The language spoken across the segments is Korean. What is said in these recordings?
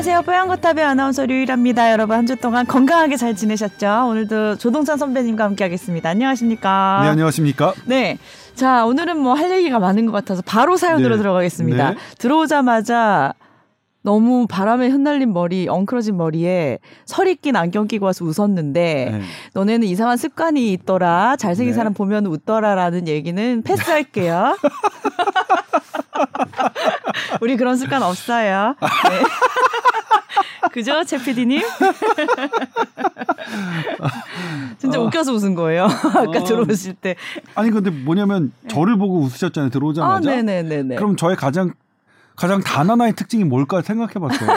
안녕하세요. 뽀얀거탑의 아나운서 류일합니다. 여러분 한 주 동안 건강하게 잘 지내셨죠? 오늘도 조동찬 선배님과 함께하겠습니다. 안녕하십니까? 네, 안녕하십니까? 네. 자, 오늘은 뭐 할 얘기가 많은 것 같아서 바로 사연으로 네. 들어가겠습니다. 네. 들어오자마자 너무 바람에 흩날린 머리, 엉클어진 머리에 설이 낀 안경 끼고 와서 웃었는데 네. 너네는 이상한 습관이 있더라. 잘생긴 네. 사람 보면 웃더라라는 얘기는 패스할게요. 우리 그런 습관 없어요. 네. 그죠, 최 PD님? 진짜 어. 웃겨서 웃은 거예요. 아까 어. 들어오실 때. 아니 근데 뭐냐면 저를 보고 웃으셨잖아요. 아, 들어오자마자. 네네네네. 그럼 저의 가장 가장 단 하나의 특징이 뭘까 생각해봤어요.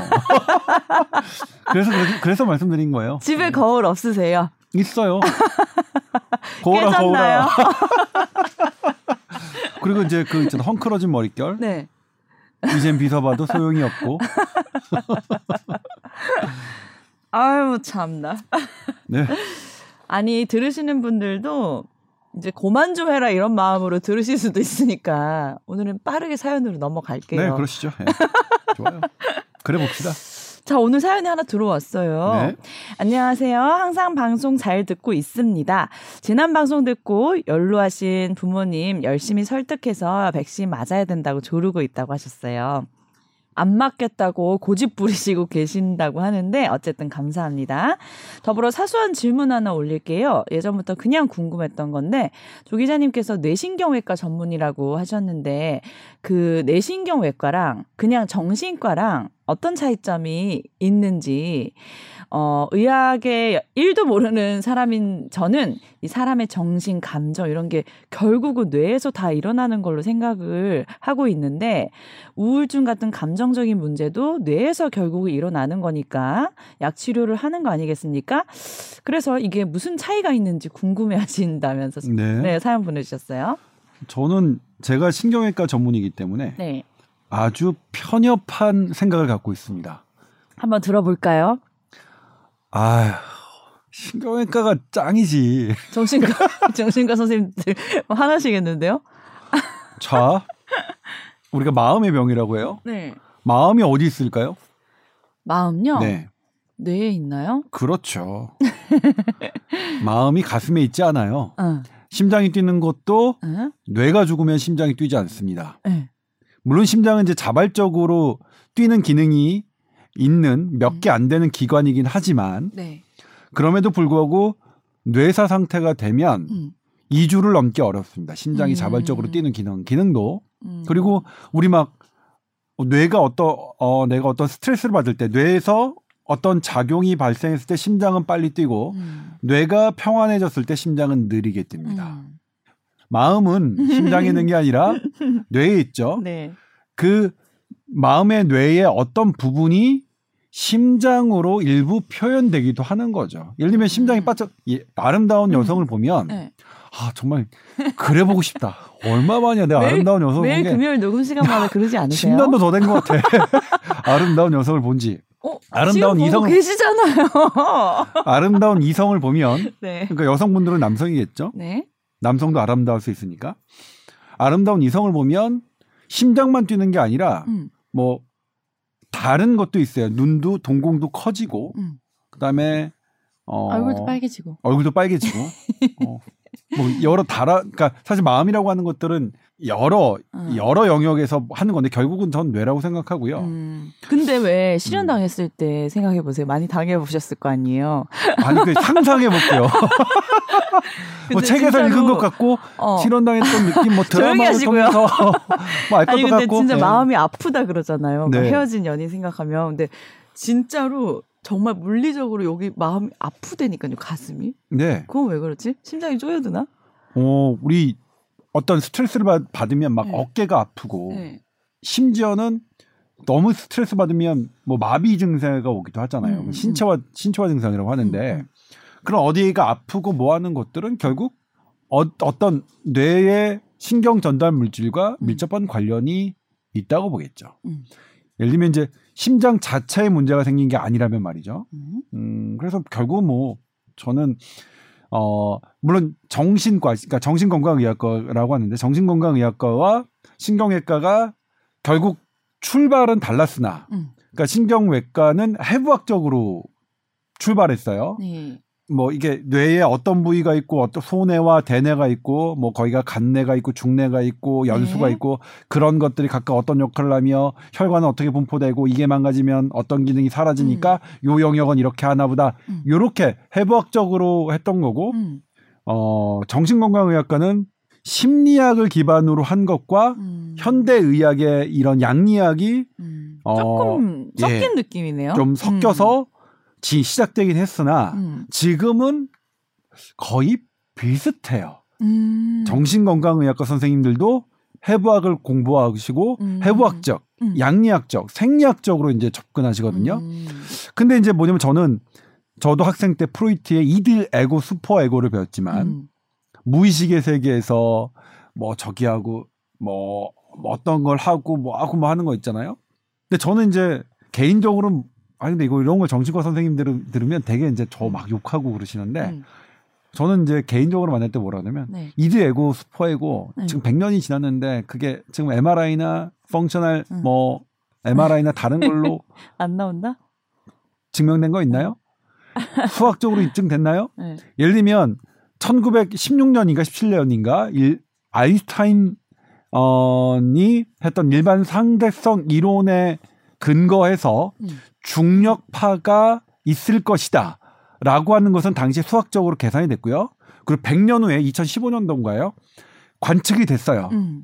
그래서 그래서, 그래서 말씀드린 거예요. 집에 거울 없으세요? 있어요. 거울아? 거울아. 그리고 이제 그 있잖아 헝클어진 머릿결. 네. 이젠 비서봐도 소용이 없고. 아유, 참나. 네. 아니, 들으시는 분들도 이제 고만 좀 해라 이런 마음으로 들으실 수도 있으니까 오늘은 빠르게 사연으로 넘어갈게요. 네, 그러시죠. 예. 좋아요. 그래 봅시다. 자, 오늘 사연이 하나 들어왔어요. 네. 안녕하세요. 항상 방송 잘 듣고 있습니다. 지난 방송 듣고 연로하신 부모님 열심히 설득해서 백신 맞아야 된다고 조르고 있다고 하셨어요. 안 맞겠다고 고집 부리시고 계신다고 하는데 어쨌든 감사합니다. 더불어 사소한 질문 하나 올릴게요. 예전부터 그냥 궁금했던 건데 조 기자님께서 뇌신경외과 전문이라고 하셨는데 그 뇌신경외과랑 그냥 정신과랑 어떤 차이점이 있는지 어 의학의 1도 모르는 사람인 저는 이 사람의 정신 감정 이런 게 결국은 뇌에서 다 일어나는 걸로 생각을 하고 있는데 우울증 같은 감정적인 문제도 뇌에서 결국은 일어나는 거니까 약 치료를 하는 거 아니겠습니까? 그래서 이게 무슨 차이가 있는지 궁금해 하신다면서 네. 네, 사연 보내 주셨어요. 저는 제가 신경외과 전문이기 때문에 네. 아주 편협한 생각을 갖고 있습니다. 한번 들어볼까요? 아휴, 신경외과가 짱이지. 정신과, 정신과 선생님들 화나시겠는데요? 자, 우리가 마음의 병이라고 해요. 네. 마음이 어디 있을까요? 마음요? 네. 뇌에 있나요? 그렇죠. 마음이 가슴에 있지 않아요. 응. 심장이 뛰는 것도 응? 뇌가 죽으면 심장이 뛰지 않습니다. 네. 물론 심장은 이제 자발적으로 뛰는 기능이 있는 몇 개 안 되는 기관이긴 하지만 네. 그럼에도 불구하고 뇌사 상태가 되면 음. 2주를 넘기 어렵습니다. 심장이 음. 자발적으로 뛰는 기능, 기능도 음. 그리고 우리 막 뇌가 어떤 어 내가 어떤 스트레스를 받을 때 뇌에서 어떤 작용이 발생했을 때 심장은 빨리 뛰고 음. 뇌가 평안해졌을 때 심장은 느리게 뜁니다. 음. 마음은 심장에 있는 게 아니라 뇌에 있죠. 네. 그 마음의 뇌의 어떤 부분이 심장으로 일부 표현되기도 하는 거죠. 예를 들면 심장이 음. 빠져 이 아름다운 음. 여성을 보면 네. 아 정말 그래 보고 싶다. 얼마만이야 내가 매일- 아름다운 여성을 매일 본게 금요일 녹음 시간마다 그러지 않으세요? 10년도 더 된 것 같아. 아름다운 여성을 본지 어, 아름다운 이성을- 계시잖아요. 아름다운 이성을 보면 네. 그러니까 여성분들은 남성이겠죠. 네. 남성도 아름다울 수 있으니까 아름다운 이성을 보면 심장만 뛰는 게 아니라 음. 뭐 다른 것도 있어요. 눈도 동공도 커지고 음. 그다음에 어 얼굴도 빨개지고. 얼굴도 빨개지고 어, 뭐 여러 달아 그러니까 사실 마음이라고 하는 것들은 여러 음. 여러 영역에서 하는 건데 결국은 전 뇌라고 생각하고요. 음. 근데 왜 실현 당했을 때 생각해 보세요. 많이 당해 보셨을 거 아니에요. 아니 그 상상해 볼게요. 뭐 근데 책에서 읽은 것 같고 어. 실현 당했던 느낌 뭐 드라마를. 통해서 뭐알 아니 것도 근데 같고 진짜 네. 마음이 아프다 그러잖아요. 막 네. 헤어진 연인 생각하면 근데 진짜로 정말 물리적으로 여기 마음이 아프다니까요 가슴이. 네. 그건 왜 그렇지? 심장이 쪼여드나? 어 우리 어떤 스트레스를 받, 받으면 막 네. 어깨가 아프고 네. 심지어는 너무 스트레스 받으면 뭐 마비 증세가 오기도 하잖아요. 음, 음. 신체화 신체화 증상이라고 하는데 음, 음. 그런 어디가 아프고 뭐 하는 것들은 결국 어, 어떤 뇌의 신경 전달 물질과 음. 밀접한 관련이 있다고 보겠죠. 음. 예를 들면 이제 심장 자체에 문제가 생긴 게 아니라면 말이죠. 음. 음, 그래서 결국 뭐 저는 어 물론 정신과 그러니까 정신건강의학과라고 하는데 정신건강의학과와 신경외과가 결국 출발은 달랐으나 음. 그러니까 신경외과는 해부학적으로 출발했어요. 네. 뭐 이게 뇌에 어떤 부위가 있고 어떤 소뇌와 대뇌가 있고 뭐 거기가 간뇌가 있고 중뇌가 있고 연수가 네. 있고 그런 것들이 각각 어떤 역할을 하며 혈관은 어떻게 분포되고 이게 망가지면 어떤 기능이 사라지니까 요 영역은 이렇게 하나 보다 음. 요렇게 해부학적으로 했던 거고 음. 어 정신건강의학과는 심리학을 기반으로 한 것과 음. 현대 의학의 이런 양리학이 음. 어, 조금 섞인 예. 느낌이네요. 좀 섞여서 지 시작되긴 했으나 음. 지금은 거의 비슷해요. 음. 정신건강의학과 선생님들도 해부학을 공부하시고 음. 해부학적, 음. 양리학적, 생리학적으로 이제 접근하시거든요. 음. 근데 이제 뭐냐면 저는 저도 학생 때 프로이트의 이드, 에고, 슈퍼 에고를 배웠지만 음. 무의식의 세계에서 뭐 저기하고 뭐, 뭐 어떤 걸 하고 뭐 하고 뭐 하는 거 있잖아요. 근데 저는 이제 개인적으로 아니 근데 이거 이런 걸 정신과 선생님들 들으면 되게 이제 저 막 욕하고 그러시는데 음. 저는 이제 개인적으로 만날 때 뭐라 그러냐면 네. 이드 에고 슈퍼 에고 네. 지금 100년이 지났는데 그게 지금 MRI나 functional 음. 뭐 MRI나 다른 걸로 안 나온다? 증명된 거 있나요? 수학적으로 입증됐나요? 네. 예를 들면 1916년인가 17년인가 일, 아인슈타인 어니 했던 일반 상대성 이론에 근거해서 음. 중력파가 있을 것이다. 라고 하는 것은 당시 수학적으로 계산이 됐고요. 그리고 100년 후에 2015년도인가요? 관측이 됐어요. 음.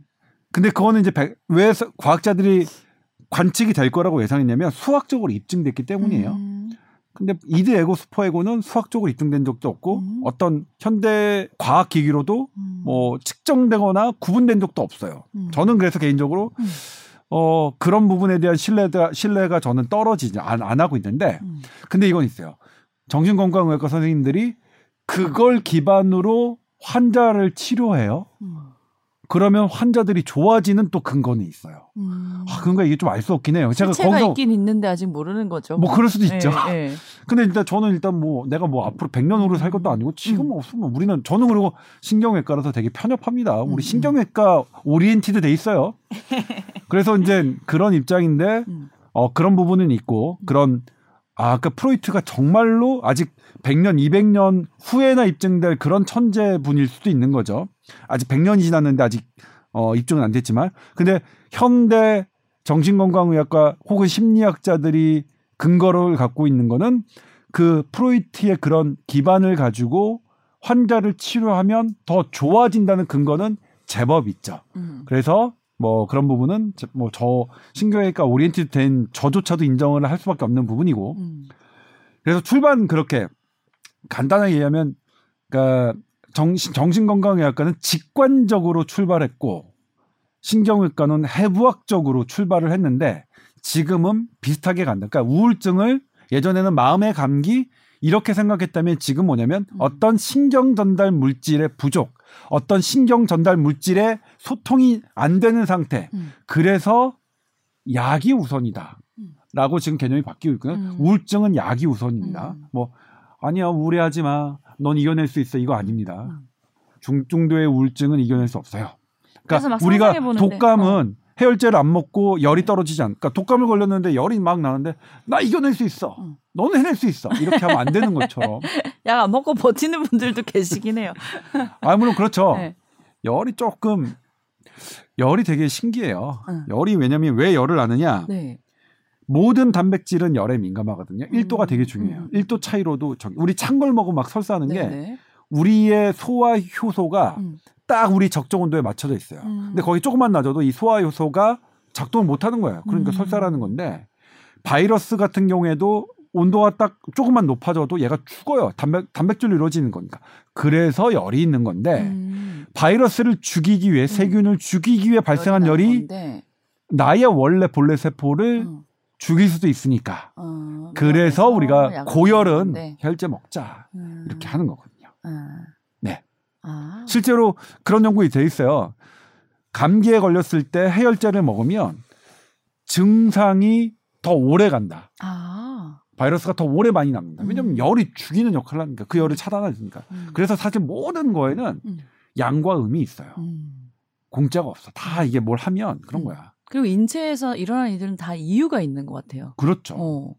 근데 그거는 이제 백- 왜 서- 과학자들이 관측이 될 거라고 예상했냐면 수학적으로 입증됐기 때문이에요. 음. 근데 이드 에고 슈퍼 에고는 수학적으로 입증된 적도 없고 음. 어떤 현대 과학 기기로도 음. 뭐 측정되거나 구분된 적도 없어요. 음. 저는 그래서 개인적으로 음. 어 그런 부분에 대한 신뢰가 신뢰가 저는 떨어지지 안, 안 하고 있는데 음. 근데 이건 있어요. 정신건강의학과 선생님들이 그걸 기반으로 환자를 치료해요. 음. 그러면 환자들이 좋아지는 또 근거는 있어요. 음. 아, 그러니까 이게 좀 알 수 없긴 해요. 제가 거기서 있긴 있는데 아직 모르는 거죠. 뭐 그럴 수도 있죠. 예, 예. 근데 일단 저는 일단 뭐 내가 뭐 앞으로 100년 후를 살 것도 아니고 지금 음. 없으면 우리는 저는 그리고 신경외과라서 되게 편협합니다. 음, 우리 신경외과 oriented 돼 있어요. 그래서 이제 그런 입장인데 음. 어 그런 부분은 있고 그런 아, 아까 프로이트가 정말로 아직 100년, 200년 후에나 입증될 그런 천재분일 수도 있는 거죠. 아직 100년이 지났는데 아직 어, 입증은 안 됐지만. 근데 현대 정신건강의학과 혹은 심리학자들이 근거를 갖고 있는 거는 그 프로이트의 그런 기반을 가지고 환자를 치료하면 더 좋아진다는 근거는 제법 있죠. 음. 그래서 뭐 그런 부분은 뭐 저 신경외과 oriented 된 저조차도 인정을 할 수밖에 없는 부분이고 음. 그래서 출발 그렇게 간단하게 얘기하면 그러니까 정신 정신건강의학과는 직관적으로 출발했고 신경외과는 해부학적으로 출발을 했는데 지금은 비슷하게 간다. 그러니까 우울증을 예전에는 마음의 감기 이렇게 생각했다면 지금 뭐냐면 음. 어떤 신경 전달 물질의 부족, 어떤 신경 전달 물질의 소통이 안 되는 상태. 음. 그래서 약이 우선이다. 음. 라고 지금 개념이 바뀌고 있거든요. 음. 우울증은 약이 우선입니다. 음. 뭐 아니야 우울해하지 마. 넌 이겨낼 수 있어. 이거 아닙니다. 음. 중증도의 우울증은 이겨낼 수 없어요. 그러니까 막 우리가 상상해보는데, 어. 독감은 해열제를 안 먹고 열이 떨어지지 않. 그러니까 독감을 걸렸는데 열이 막 나는데 나 이겨낼 수 있어. 음. 너는 해낼 수 있어. 이렇게 하면 안 되는 것처럼. 약 안 먹고 버티는 분들도 계시긴 해요. 아 물론 그렇죠. 네. 열이 조금 열이 되게 신기해요. 응. 열이 왜냐면 왜 열을 나느냐? 네. 모든 단백질은 열에 민감하거든요. 음. 1도가 되게 중요해요. 음. 1도 차이로도 저기 우리 찬 걸 먹으면 막 설사하는 게 네네. 우리의 소화 효소가 음. 딱 우리 적정 온도에 맞춰져 있어요. 음. 근데 거기 조금만 낮아도 이 소화 효소가 작동을 못 하는 거예요. 그러니까 음. 설사라는 건데 바이러스 같은 경우에도 온도가 딱 조금만 높아져도 얘가 죽어요. 단백 단백질로 이루어지는 거니까. 그래서 열이 있는 건데 음. 바이러스를 죽이기 위해 세균을 죽이기 위해 발생한 열이 건데, 나의 원래 본래 세포를 음. 죽일 수도 있으니까. 어, 그래서 우리가 고열은 먹는데. 혈제 먹자 음. 이렇게 하는 거거든요. 아. 네. 아. 실제로 그런 연구가 돼 있어요. 감기에 걸렸을 때 해열제를 먹으면 증상이 더 오래 간다. 아. 바이러스가 더 오래 많이 남는다. 왜냐면 음. 열이 죽이는 역할을 하니까 그 열을 차단하니까. 음. 그래서 사실 모든 거에는 음. 양과 음이 있어요. 음. 공짜가 없어. 다 이게 뭘 하면 그런 음. 거야. 그리고 인체에서 일어나는 일들은 다 이유가 있는 것 같아요. 그렇죠. 어.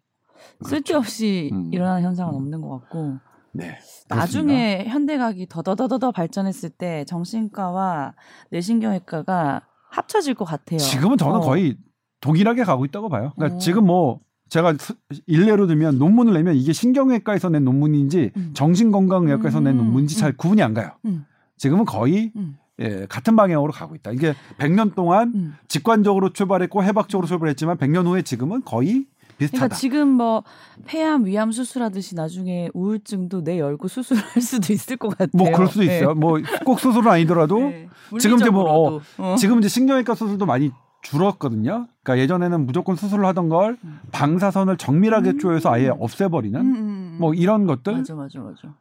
쓸데없이 음. 일어나는 현상은 없는 것 같고 네. 나중에 현대과학이 더더더더더 발전했을 때 정신과와 뇌신경외과가 합쳐질 것 같아요. 지금은 저는 어. 거의 동일하게 가고 있다고 봐요. 그러니까 어. 지금 뭐 제가 스- 일례로 들면 논문을 내면 이게 신경외과에서 낸 논문인지 음. 정신건강의학과에서 낸 음, 논문인지 잘 음. 구분이 안 가요. 음. 지금은 거의 음, 예, 같은 방향으로 가고 있다. 이게 100년 동안 음. 직관적으로 출발했고 해박적으로 출발했지만 100년 후에 지금은 거의 비슷하다. 그러니까 지금 뭐 폐암, 위암 수술하듯이 나중에 우울증도 내 열고 수술할 수도 있을 것 같아요. 뭐 그럴 수도 있어요. 뭐꼭 수술은 아니더라도 네. 지금 이제 뭐, 물리적으로도. 어. 지금 이제 신경외과 수술도 많이 줄었거든요. 그러니까 예전에는 무조건 수술을 하던 걸 음. 방사선을 정밀하게 음. 쪼여서 아예 없애버리는 음, 음, 음. 뭐 이런 것들 맞아, 맞아, 맞아.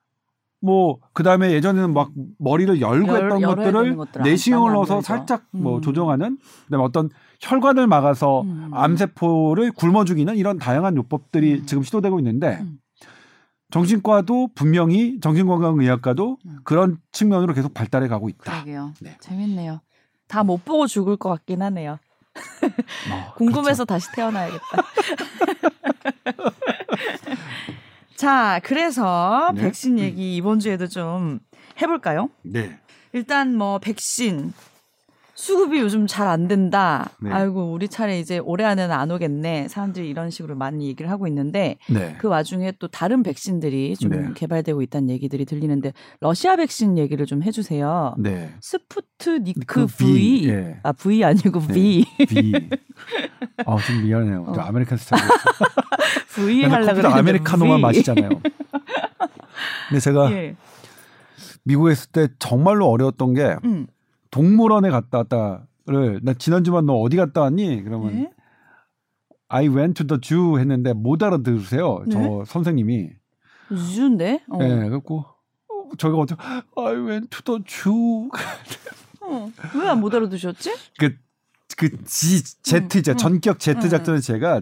뭐 그다음에 예전에는 막 머리를 열고 열- 했던 것들을 내시경을 넣어서. 살짝 뭐 음. 조정하는 그다음에 어떤 혈관을 막아서 음. 암세포를 굶어 죽이는 이런 다양한 요법들이 음. 지금 시도되고 있는데 음. 정신과도 분명히 정신건강의학과도 음. 그런 측면으로 계속 발달해 가고 있다. 그러게요. 네. 재밌네요. 다 못 보고 죽을 것 같긴 하네요. 어, 궁금해서 다시 태어나야겠다. 자, 그래서 네. 백신 얘기 이번 주에도 좀 해볼까요? 네. 일단 뭐 백신 수급이 요즘 잘 안 된다. 네. 아이고 우리 차례 이제 올해 안에는 안 오겠네. 사람들이 이런 식으로 많이 얘기를 하고 있는데 네. 그 와중에 또 다른 백신들이 좀 네. 개발되고 있다는 얘기들이 들리는데 러시아 백신 얘기를 좀 해주세요. 네. 스푸트니크 그 V. V, 예. 아 V 아니고 네. V. B. 아, 좀 미안해요. 저 어. American 스타일. V 맨날 하려 커피도 그랬는데 아메리카노만 V. 마시잖아요. 근데 제가 예. 미국에 있을 때 정말로 어려웠던 게 음. 동물원에 갔다 왔다를 나 지난주만 너 어디 갔다 왔니? 그러면 예? I went to the zoo 했는데 못 알아들으세요. 저 네? 선생님이. 유준데? 어. 예, 그래갖고 어, 저희가 어제 I went to the zoo. 어. 왜안 못 알아두셨지? 그, 그 G, Z 이제 음, 전격 Z 음, 작전을 제가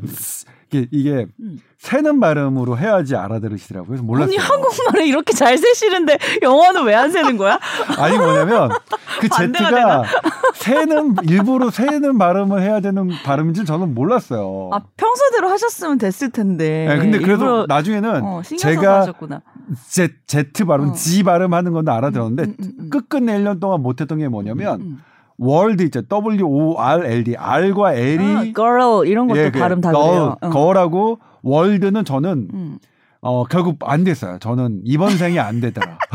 이게, 이게 음. 새는 발음으로 해야지 알아들으시더라고요. 그래서 몰랐어요. 아니 한국말을 이렇게 잘 세시는데 영어는 왜 안 세는 거야? 아니 뭐냐면 그 Z가 새는 일부러 새는 발음을 해야 되는 발음인 줄 저는 몰랐어요. 아 평소대로 하셨으면 됐을 텐데. 네, 근데 그래도 일부러, 나중에는 어, 제가 하셨구나. Z, Z 발음, 어. G 발음하는 건 알아들었는데 음, 음, 음. 끝끝내 1년 동안 못했던 게 뭐냐면 음. 월드 있죠. W O R L D R과 L이 아, girl 이런 것도 예, 발음 다 걸, 그래요. 응. 걸하고 월드는 저는 음. 어 결국 안 됐어요. 저는 이번 생이 안 되더라.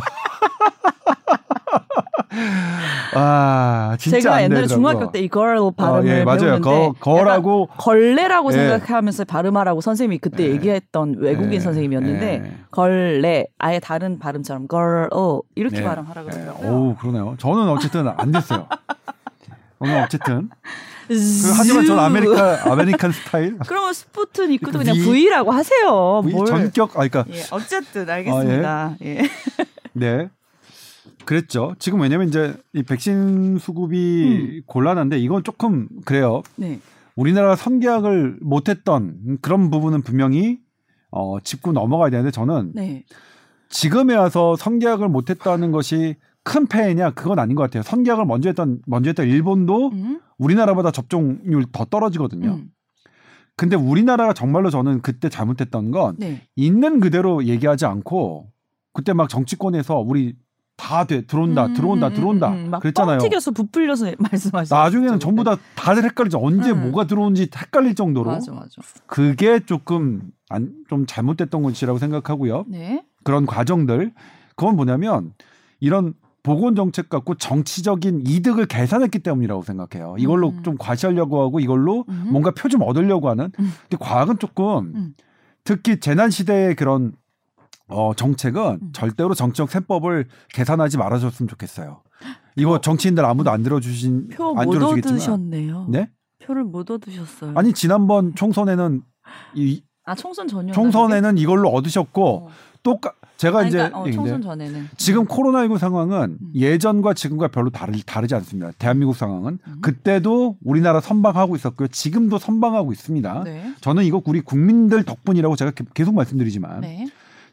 아 진짜 제가 안 옛날에. 중학교 때 이 girl 발음을 어, 예, 맞아요. 배우는데 거, 거라고 약간 걸레라고 예. 생각하면서 발음하라고 선생님이 그때 예. 얘기했던 외국인 예. 선생님이었는데 예. 걸레 아예 다른 발음처럼 girl 이렇게 네. 발음하라 예. 그러더라고요. 오 그러네요. 저는 어쨌든 안 됐어요. 오늘 어쨌든 그, 하지만 저는 아메리카 American 스타일 그러면 스푸트니크도 그 그냥 V- V라고 하세요. V 뭘. 전격 아 그러니까 예, 어쨌든 알겠습니다. 예. 네. 그랬죠. 지금 왜냐면 이제 이 백신 수급이 음. 곤란한데 이건 조금 그래요. 네. 우리나라가 선계약을 못했던 그런 부분은 분명히 어, 짚고 넘어가야 되는데 저는 네. 지금에 와서 선계약을 못했다는 것이 큰 폐해냐 그건 아닌 것 같아요. 선계약을 먼저 했던 먼저 했던 일본도 음. 우리나라보다 접종률 더 떨어지거든요. 음. 근데 우리나라가 정말로 저는 그때 잘못했던 건 네. 있는 그대로 얘기하지 않고 그때 막 정치권에서 우리 다 돼, 들어온다 음, 들어온다 음, 들어온다 음, 음. 막 그랬잖아요. 뻥튀겨서 부풀려서 말씀하시죠. 나중에는 전부 다 다들 헷갈리죠. 언제 음. 뭐가 들어온지 헷갈릴 정도로 맞아 맞아. 그게 조금 안, 좀 잘못됐던 것이라고 생각하고요. 네. 그런 과정들 그건 뭐냐면 이런 보건 정책 갖고 정치적인 이득을 계산했기 때문이라고 생각해요. 이걸로 음. 좀 과시하려고 하고 이걸로 음. 뭔가 표 좀 얻으려고 하는. 음. 근데 과학은 조금 음. 특히 재난 시대의 그런 어 정책은 음. 절대로 정치적 세법을 계산하지 말아줬으면 좋겠어요. 이거 정치인들 아무도 안 들어주신 표안못 들어주겠지만. 네? 표를 못 얻으셨어요. 아니 지난번 총선에는 이 아 총선 전혀. 총선에는 이걸로 얻으셨고 어. 똑같 제가 아니, 이제 그러니까, 어, 총선 전에는 지금 코로나19 상황은 음. 예전과 지금과 별로 다르, 다르지 않습니다. 대한민국 상황은 음. 그때도 우리나라 선방하고 있었고요. 지금도 선방하고 있습니다. 네. 저는 이거 우리 국민들 덕분이라고 제가 게- 계속 말씀드리지만 네.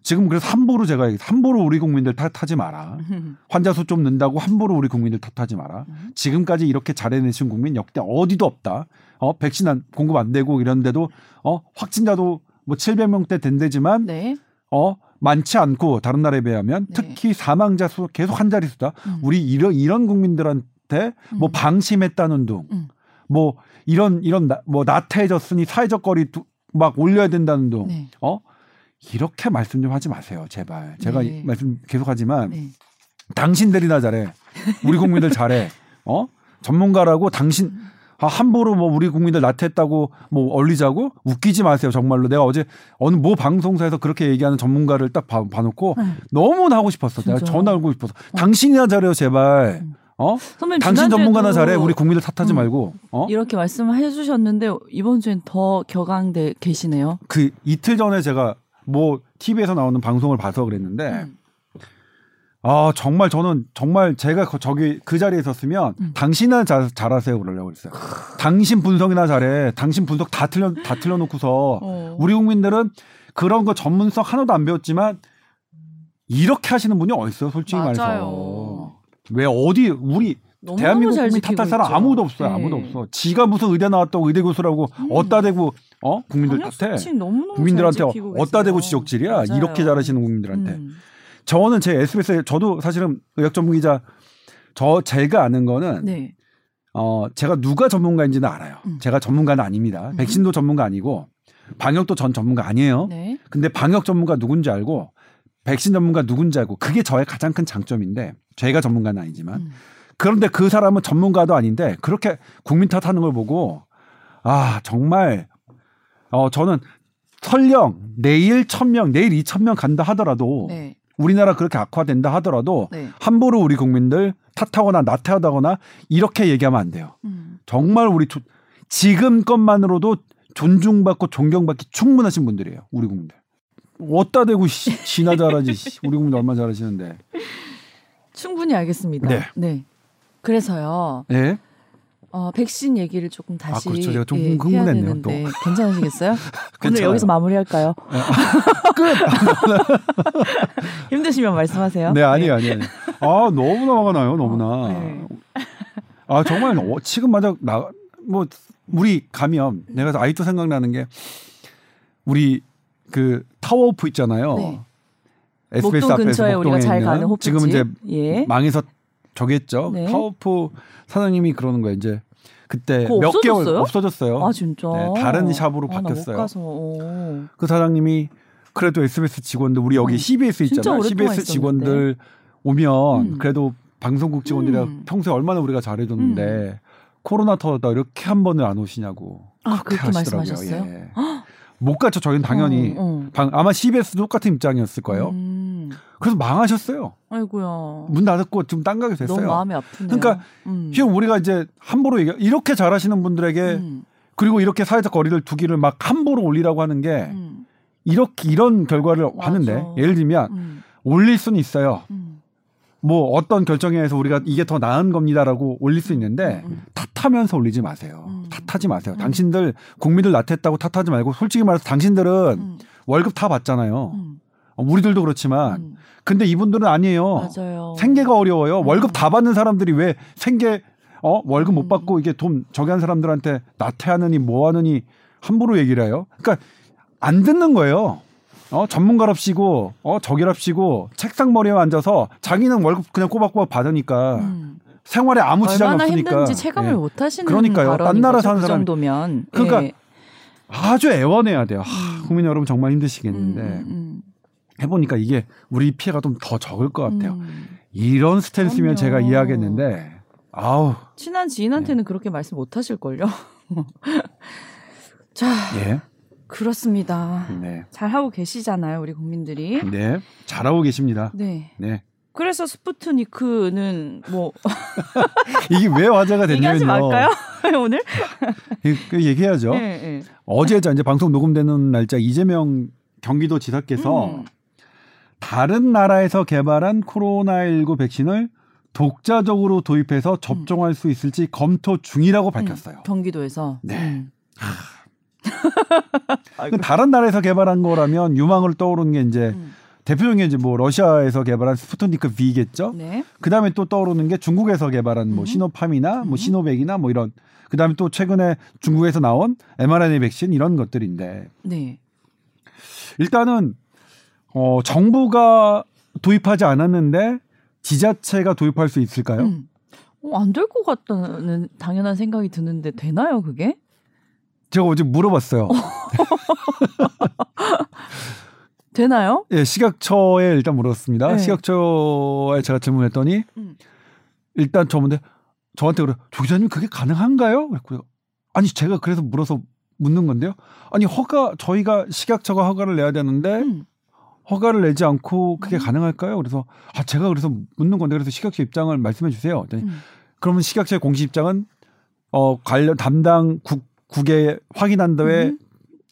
지금 그래서 함부로 제가 함부로 우리 국민들 탓하지 마라. 음. 환자 수 좀 는다고 함부로 우리 국민들 탓하지 마라. 음. 지금까지 이렇게 잘해내신 국민 역대 어디도 없다. 어 백신 안, 공급 안 되고 이런데도 어 확진자도 뭐 700명대 된대지만 네. 어 많지 않고 다른 나라에 비하면 네. 특히 사망자 수 계속 한 자릿수다. 음. 우리 이런 이런 국민들한테 뭐 음. 방심했다는 둥, 음. 뭐 이런 이런 나, 뭐 나태해졌으니 사회적 거리 두, 막 올려야 된다는 둥, 네. 어 이렇게 말씀 좀 하지 마세요, 제발. 제가 네. 이 말씀 계속하지만 네. 당신들이나 잘해, 우리 국민들 잘해, 어 전문가라고 당신 아, 함부로 뭐 우리 국민들 나태했다고 뭐 얼리자고 웃기지 마세요 정말로 내가 어제 어느 모 방송사에서 그렇게 얘기하는 전문가를 딱 봐, 봐놓고 네. 너무 하고 싶었어 내가 진짜요? 전화하고 싶어서 당신이나 잘해요 제발 음. 어 선배님 당신 전문가나 잘해 우리 국민들 탓하지 음. 말고 어 이렇게 말씀해 주셨는데 이번 주엔 더 격앙돼 계시네요. 그 이틀 전에 제가 뭐 TV에서 나오는 방송을 봐서 그랬는데 음. 아 정말 저는 정말 제가 거- 저기 그 자리에 있었으면 음. 당신이나 잘, 잘하세요 그러려고 그랬어요. 당신 분석이나 잘해. 당신 분석 다 틀려 다 틀려놓고서 어. 우리 국민들은 그런 거 전문성 하나도 안 배웠지만 이렇게 하시는 분이 어딨어요 솔직히 말해서 맞아요. 왜 어디 우리 대한민국 잘 국민 탓할 사람 있죠. 아무도 없어요 네. 아무도 없어 지가 무슨 의대 나왔다고 의대 교수라고 음. 어따 대고 어 국민들 탓해 국민들한테 어따 대고. 지적질이야 맞아요. 이렇게 잘하시는 국민들한테 음. 저는 제 SBS에 저도 사실은 의학 전문 기자 저 제가 아는 거는 네. 어 제가 누가 전문가인지는 알아요. 음. 제가 전문가는 아닙니다. 음. 백신도 전문가 아니고 방역도 전 전문가 아니에요. 네. 근데 방역 전문가 누군지 알고 백신 전문가 누군지 알고 그게 저의 가장 큰 장점인데 제가 전문가는 아니지만 음. 그런데 그 사람은 전문가도 아닌데 그렇게 국민 탓하는 걸 보고 아 정말 어 저는 설령 내일 천명 내일 이천 명 간다 하더라도 네. 우리나라 그렇게 악화된다 하더라도 네. 함부로 우리 국민들 탓하거나 나태하다거나 이렇게 얘기하면 안 돼요. 음. 정말 우리 조- 지금 것만으로도 존중받고 존경받기 충분하신 분들이에요. 우리 국민들. 어따 대고 씨, 지나 잘하지. 씨, 우리 국민들 얼마나 잘하시는데. 충분히 알겠습니다. 네. 그래서요. 네. 어, 백신 얘기를 조금 다시 그렇죠. 제가 좀 예, 흥분했네요, 되는데 괜찮으시겠어요? 오늘. 여기서 마무리할까요? 끝. 힘드시면 말씀하세요. 네, 아니에요, 아니에요. 아니에요. 아, 너무나 화가 나요, 너무나. 어, 네. 아, 정말 어, 지금 만약 나, 뭐, 우리 가면 내가 아직도 생각나는 게 우리 그 타워 오프 있잖아요. 네. SBS 목동 앞에서 근처에 우리가 잘 가는 호프집. 지금 이제 예. 망해서 저기 했죠. 네. 타워오프 사장님이 그러는 거예요. 이제 그때 몇 개월 없어졌어요? 없어졌어요. 아 진짜. 네, 다른 샵으로 아, 바뀌었어요. 오. 그 사장님이 그래도 SBS 직원들 우리 여기 어, CBS 있잖아요. CBS 직원들 오면 음. 그래도 방송국 직원들이랑 음. 평소에 얼마나 우리가 잘해줬는데 코로나 터졌다 이렇게 한 번을 안 오시냐고 아, 그렇게 하시더라고요. 말씀하셨어요? 예. 못 갔죠. 저희는 당연히 어, 어. 방- 아마 CBS도 똑같은 입장이었을 거예요. 음. 그래서 망하셨어요. 아이고야. 문 닫았고 지금 딴 가게 됐어요. 너무 마음이 아프네요. 그러니까 음. 지금 우리가 이제 함부로 얘기 이렇게 잘하시는 분들에게 음. 그리고 이렇게 사회적 거리를 두기를 막 함부로 올리라고 하는 게 음. 이렇게 이런 결과를 맞아. 하는데 예를 들면 음. 올릴 수는 있어요. 음. 뭐 어떤 결정에 의해서 우리가 이게 더 나은 겁니다라고 올릴 수 있는데 음. 탓하면서 올리지 마세요. 음. 탓하지 마세요. 음. 당신들 국민들 나태했다고 탓하지 말고 솔직히 말해서 당신들은 음. 월급 다 받잖아요. 음. 어, 우리들도 그렇지만 음. 근데 이분들은 아니에요. 맞아요. 생계가 어려워요. 음. 월급 다 받는 사람들이 왜 생계 어 월급 못 음. 받고 이게 돈 저기 한 사람들한테 나태하느니 뭐 하느니 함부로 얘기를 해요. 그러니까 안 듣는 거예요. 어 전문가랍시고 어 저기랍시고 책상 머리에 앉아서 자기는 월급 그냥 꼬박꼬박 받으니까 음. 생활에 아무 얼마나 없으니까 힘든지 체감을 예. 못 하시는 그러니까요. 딴 나라 사는 그 사람이- 정도면 그러니까 예. 아주 애원해야 돼요. 하, 음. 국민 여러분 정말 음, 힘드시겠는데 음, 해보니까 이게 우리 피해가 좀 더 적을 것 음. 같아요. 음. 이런 스탠스면 그럼요. 제가 이해하겠는데 아우 친한 네. 지인한테는 그렇게 말씀 못 하실 걸요. 자, 예. 그렇습니다. 네. 잘 하고 계시잖아요, 우리 국민들이. 네. 잘하고 계십니다. 네. 네. 그래서 스푸트니크는 뭐 이게 왜 화제가 됐냐면요. 얘기하지 말까요? 오늘? 이- 그 얘기해야죠. 예, 예. 어제 저 이제 방송 녹음되는 날짜 이재명 경기도 지사께서 음. 다른 나라에서 개발한 코로나19 백신을 독자적으로 도입해서 접종할 수 있을지 검토 중이라고 밝혔어요. 음, 경기도에서. 네. 음. 그 다른 나라에서 개발한 거라면 유망으로 떠오르는 게 이제 음. 대표적인 게 이제 뭐 러시아에서 개발한 스푸트니크 V겠죠. 네. 그다음에 또 떠오르는 게 중국에서 개발한 뭐 음. 시노팜이나 음. 뭐 시노백이나 뭐 이런 그다음에 또 최근에 중국에서 나온 mRNA 백신 이런 것들인데 네. 일단은 어 정부가 도입하지 않았는데 지자체가 도입할 수 있을까요? 음. 어, 안될 것 같다는 당연한 생각이 드는데 되나요, 그게? 제가 어제 물어봤어요. 되나요? 예, 식약처에 일단 물었습니다. 네. 식약처에 제가 질문했더니 음. 일단 저한테 저한테 그래 조 기자님 그게 가능한가요? 그랬고요. 아니 제가 그래서 물어서 묻는 건데요. 아니 허가 저희가 식약처가 허가를 내야 되는데 음. 허가를 내지 않고 그게 음. 가능할까요? 그래서 아 제가 그래서 묻는 건데 그래서 식약처 입장을 말씀해 주세요. 그랬더니 음. 그러면 식약처의 공식 입장은 어 관련 담당 국 국에 확인한 다음에 음.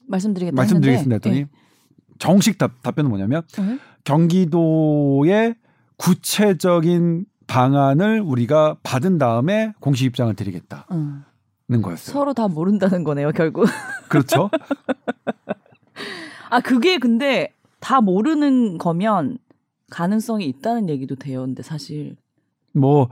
말씀드리겠다 말씀드리겠습니다 했더니 정식 답, 답변은 뭐냐면 예. 네. 경기도의 구체적인 방안을 우리가 받은 다음에 공식 입장을 드리겠다는 음. 거였어요. 서로 다 모른다는 거네요, 결국. 그렇죠? 아, 그게 근데 다 모르는 거면 가능성이 있다는 얘기도 돼요. 근데 사실. 뭐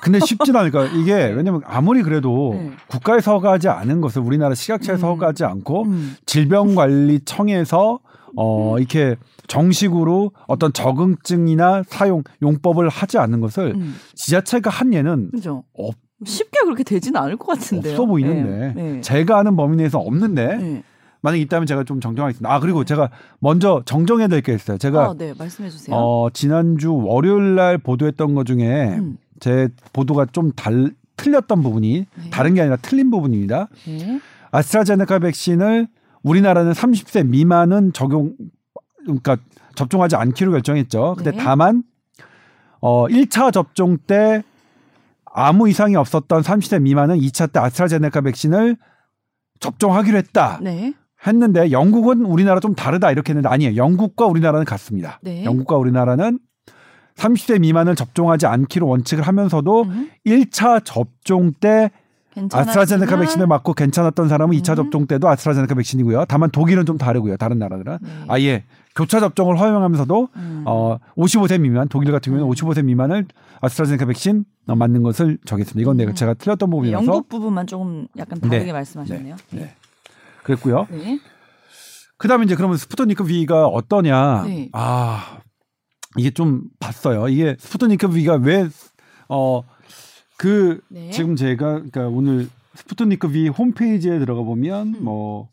근데 쉽진 않을까 이게 왜냐면 아무리 그래도 네. 국가에서 허가하지 않은 것을 우리나라 식약처에서 음. 허가하지 않고 음. 질병관리청에서 어 이렇게 정식으로 어떤 적응증이나 사용 용법을 하지 않는 것을 음. 지자체가 한 예는 그죠? 없- 쉽게 그렇게 되지는 않을 것 같은데요. 없어 보이는데 네. 네. 제가 아는 범위 내에서 없는데 네. 만약 있다면 제가 좀 정정하겠습니다. 아 그리고 제가 먼저 정정해야 될 게 있어요. 제가 아, 네, 말씀해 주세요. 어 지난주 월요일 날 보도했던 것 중에 음. 제 보도가 좀 달, 틀렸던 부분이 네. 다른 게 아니라 틀린 부분입니다. 네. 아스트라제네카 백신을 우리나라는 30세 미만은 적용 그러니까 접종하지 않기로 결정했죠. 근데 네. 다만 어 1차 접종 때 아무 이상이 없었던 30세 미만은 2차 때 아스트라제네카 백신을 접종하기로 했다. 네. 했는데 영국은 우리나라 좀 다르다 이렇게 했는데 아니에요. 영국과 우리나라는 같습니다. 네. 영국과 우리나라는 30세 미만을 접종하지 않기로 원칙을 하면서도 음. 1차 접종 때 아스트라제네카 백신을 맞고 괜찮았던 사람은 2차 음. 접종 때도 아스트라제네카 백신이고요. 다만 독일은 좀 다르고요. 다른 나라들은 네. 아예 교차 접종을 허용하면서도 음. 어 55세 미만 독일 같은 경우는 음. 55세 미만을 아스트라제네카 백신 어, 맞는 것을 정했습니다. 이건 내가 음. 제가 틀렸던 네, 부분이라서 영국 부분만 조금 약간 다르게 네. 말씀하셨네요. 네. 그랬고요. 네. 그다음에 이제 그러면 스푸트니크 V가 어떠냐? 네. 아 이게 좀 봤어요. 이게 스푸트니크 V가 왜어그 네. 지금 제가 그러니까 오늘 스푸트니크 V 홈페이지에 들어가 보면 음. 뭐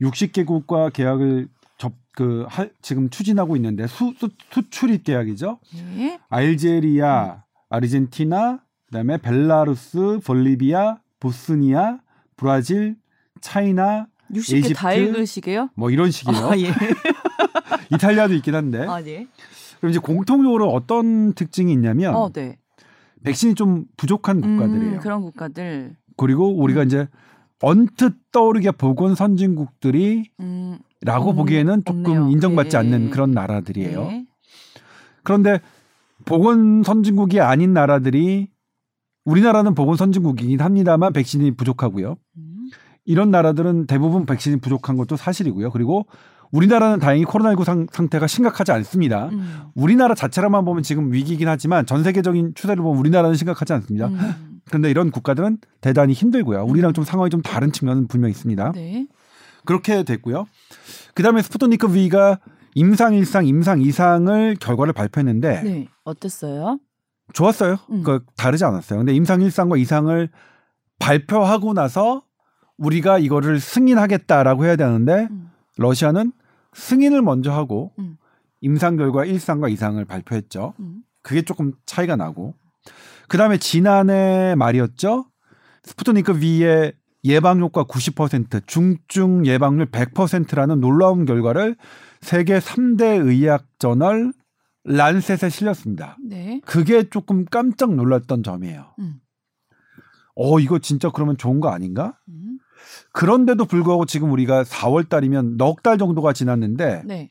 60개국과 계약을 접그 지금 추진하고 있는데 수, 수, 수출입 계약이죠. 네. 알제리아, 아르헨티나, 그다음에 벨라루스, 볼리비아, 보스니아, 브라질, 차이나 60개 다? 읽으시게요? 뭐 이런 식이에요. 아, 예. 이탈리아도 있긴 한데. 아, 네. 그럼 이제 공통적으로 어떤 특징이 있냐면 어, 네. 백신이 좀 부족한 국가들이에요. 음, 그런 국가들. 그리고 우리가 이제 언뜻 떠오르게 보건 선진국들이라고 음, 보기에는 조금 없네요. 인정받지 예, 않는 예. 그런 나라들이에요. 네. 그런데 보건 선진국이 아닌 나라들이 우리나라는 보건 선진국이긴 합니다만 백신이 부족하고요. 음, 이런 나라들은 대부분 백신이 부족한 것도 사실이고요. 그리고 우리나라는 다행히 코로나19 상, 상태가 심각하지 않습니다. 음, 우리나라 자체로만 보면 지금 위기이긴 하지만 전 세계적인 추세를 보면 우리나라는 심각하지 않습니다. 음, 그런데 이런 국가들은 대단히 힘들고요. 우리랑 좀 상황이 좀 다른 측면은 분명히 있습니다. 네. 그렇게 됐고요. 그다음에 스푸트니크 V가 임상 1상, 임상 2상을 결과를 발표했는데 네. 어땠어요? 좋았어요. 음. 그 다르지 않았어요. 근데 임상 1상과 2상을 발표하고 나서 우리가 이거를 승인하겠다라고 해야 되는데 음, 러시아는 승인을 먼저 하고 음. 임상 결과 1상과 2상을 발표했죠. 음. 그게 조금 차이가 나고 그다음에 지난해 말이었죠. 스푸트니크 V의 예방 효과 90%, 중증 예방률 100%라는 놀라운 결과를 세계 3대 의학 저널 란셋에 실렸습니다. 네. 그게 조금 깜짝 놀랐던 점이에요. 음. 어, 이거 진짜 그러면 좋은 거 아닌가? 음, 그런데도 불구하고 지금 우리가 4월 달이면 넉 달 정도가 지났는데 네.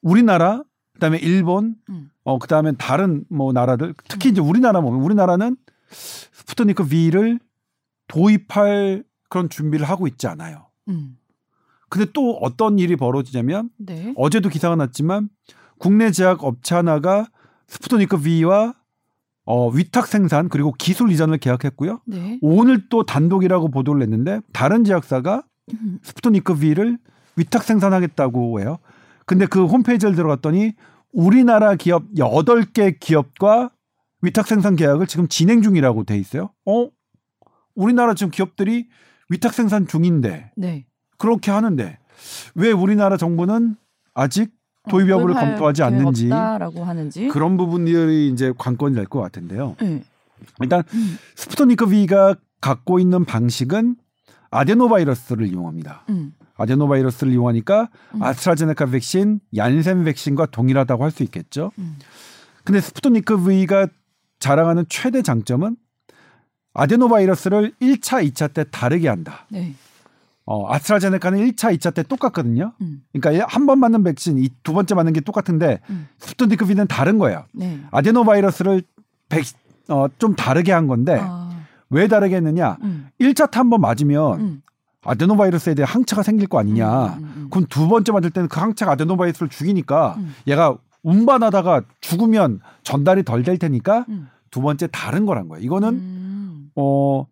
우리나라 그다음에 일본 음. 어 그다음에 다른 뭐 나라들 특히 이제 우리나라 보면 우리나라는 스푸트니크 V를 도입할 그런 준비를 하고 있지 않아요. 음. 근데 또 어떤 일이 벌어지냐면 네. 어제도 기사가 났지만 국내 제약 업체 하나가 스푸트니크 V와 어, 위탁 생산 그리고 기술 이전을 계약했고요. 네. 오늘 또 단독이라고 보도를 냈는데 다른 제약사가 음. 스푸트니크 V를 위탁 생산하겠다고 해요. 근데 그 홈페이지를 들어갔더니 우리나라 기업 8개 기업과 위탁 생산 계약을 지금 진행 중이라고 돼 있어요. 어? 우리나라 지금 기업들이 위탁 생산 중인데 네. 그렇게 하는데 왜 우리나라 정부는 아직 도입 어, 여부를 검토하지 않는지 하는지. 그런 부분들이 이제 관건이 될 것 같은데요. 네. 일단 음. 스푸트니크 V가 갖고 있는 방식은 아데노바이러스를 이용합니다. 음. 아데노바이러스를 이용하니까 음. 아스트라제네카 백신, 얀센 백신과 동일하다고 할 수 있겠죠. 음. 근데 스푸트니크 V가 자랑하는 최대 장점은 아데노바이러스를 1차, 2차 때 다르게 한다. 네. 어, 아스트라제네카는 1차, 2차 때 똑같거든요. 음. 그러니까 한 번 맞는 백신, 이 두 번째 맞는 게 똑같은데 음. 스푸트니크 V는 다른 거예요. 네. 아데노바이러스를 백, 어, 좀 다르게 한 건데 아. 왜 다르게 했느냐? 음. 1차 때 한 번 맞으면 음. 아데노바이러스에 대해 항체가 생길 거 아니냐. 음, 음, 음. 그럼 두 번째 맞을 때는 그 항체가 아데노바이러스를 죽이니까 음. 얘가 운반하다가 죽으면 전달이 덜 될 테니까 음. 두 번째 다른 거란 거예요. 이거는 음. 어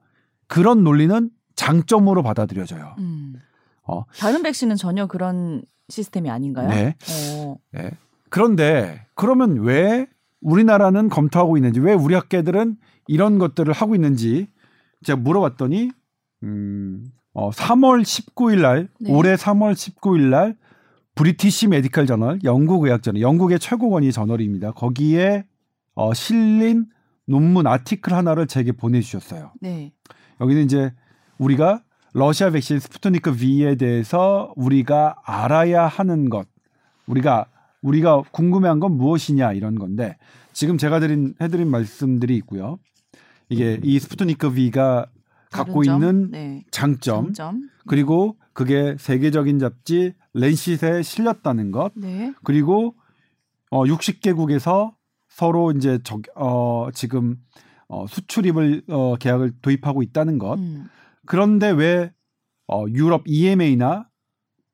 그런 논리는 장점으로 받아들여져요. 음. 어. 다른 백신은 전혀 그런 시스템이 아닌가요? 네. 어. 네. 그런데 그러면 왜 우리나라는 검토하고 있는지 왜 우리 학계들은 이런 것들을 하고 있는지 제가 물어봤더니 음, 어, 3월 19일 날 네. 올해 3월 19일 날 British Medical Journal 영국 의학 저널 영국의 최고권위 저널입니다. 거기에 어, 실린 논문 article 하나를 제게 보내주셨어요. 네. 여기는 이제 우리가 러시아 백신 스푸트니크 V에 대해서 우리가 알아야 하는 것, 우리가 우리가 궁금해한 건 무엇이냐 이런 건데 지금 제가 드린 해드린 말씀들이 있고요. 이게 이 스푸트니크 V가 갖고 점? 있는 네. 장점, 장점. 그리고 그게 세계적인 잡지 렌시스에 실렸다는 것 네. 그리고 어 60개국에서 서로 이제 적, 어 지금 어 수출입을 어 계약을 도입하고 있다는 것 음. 그런데 왜 어, 유럽 EMA나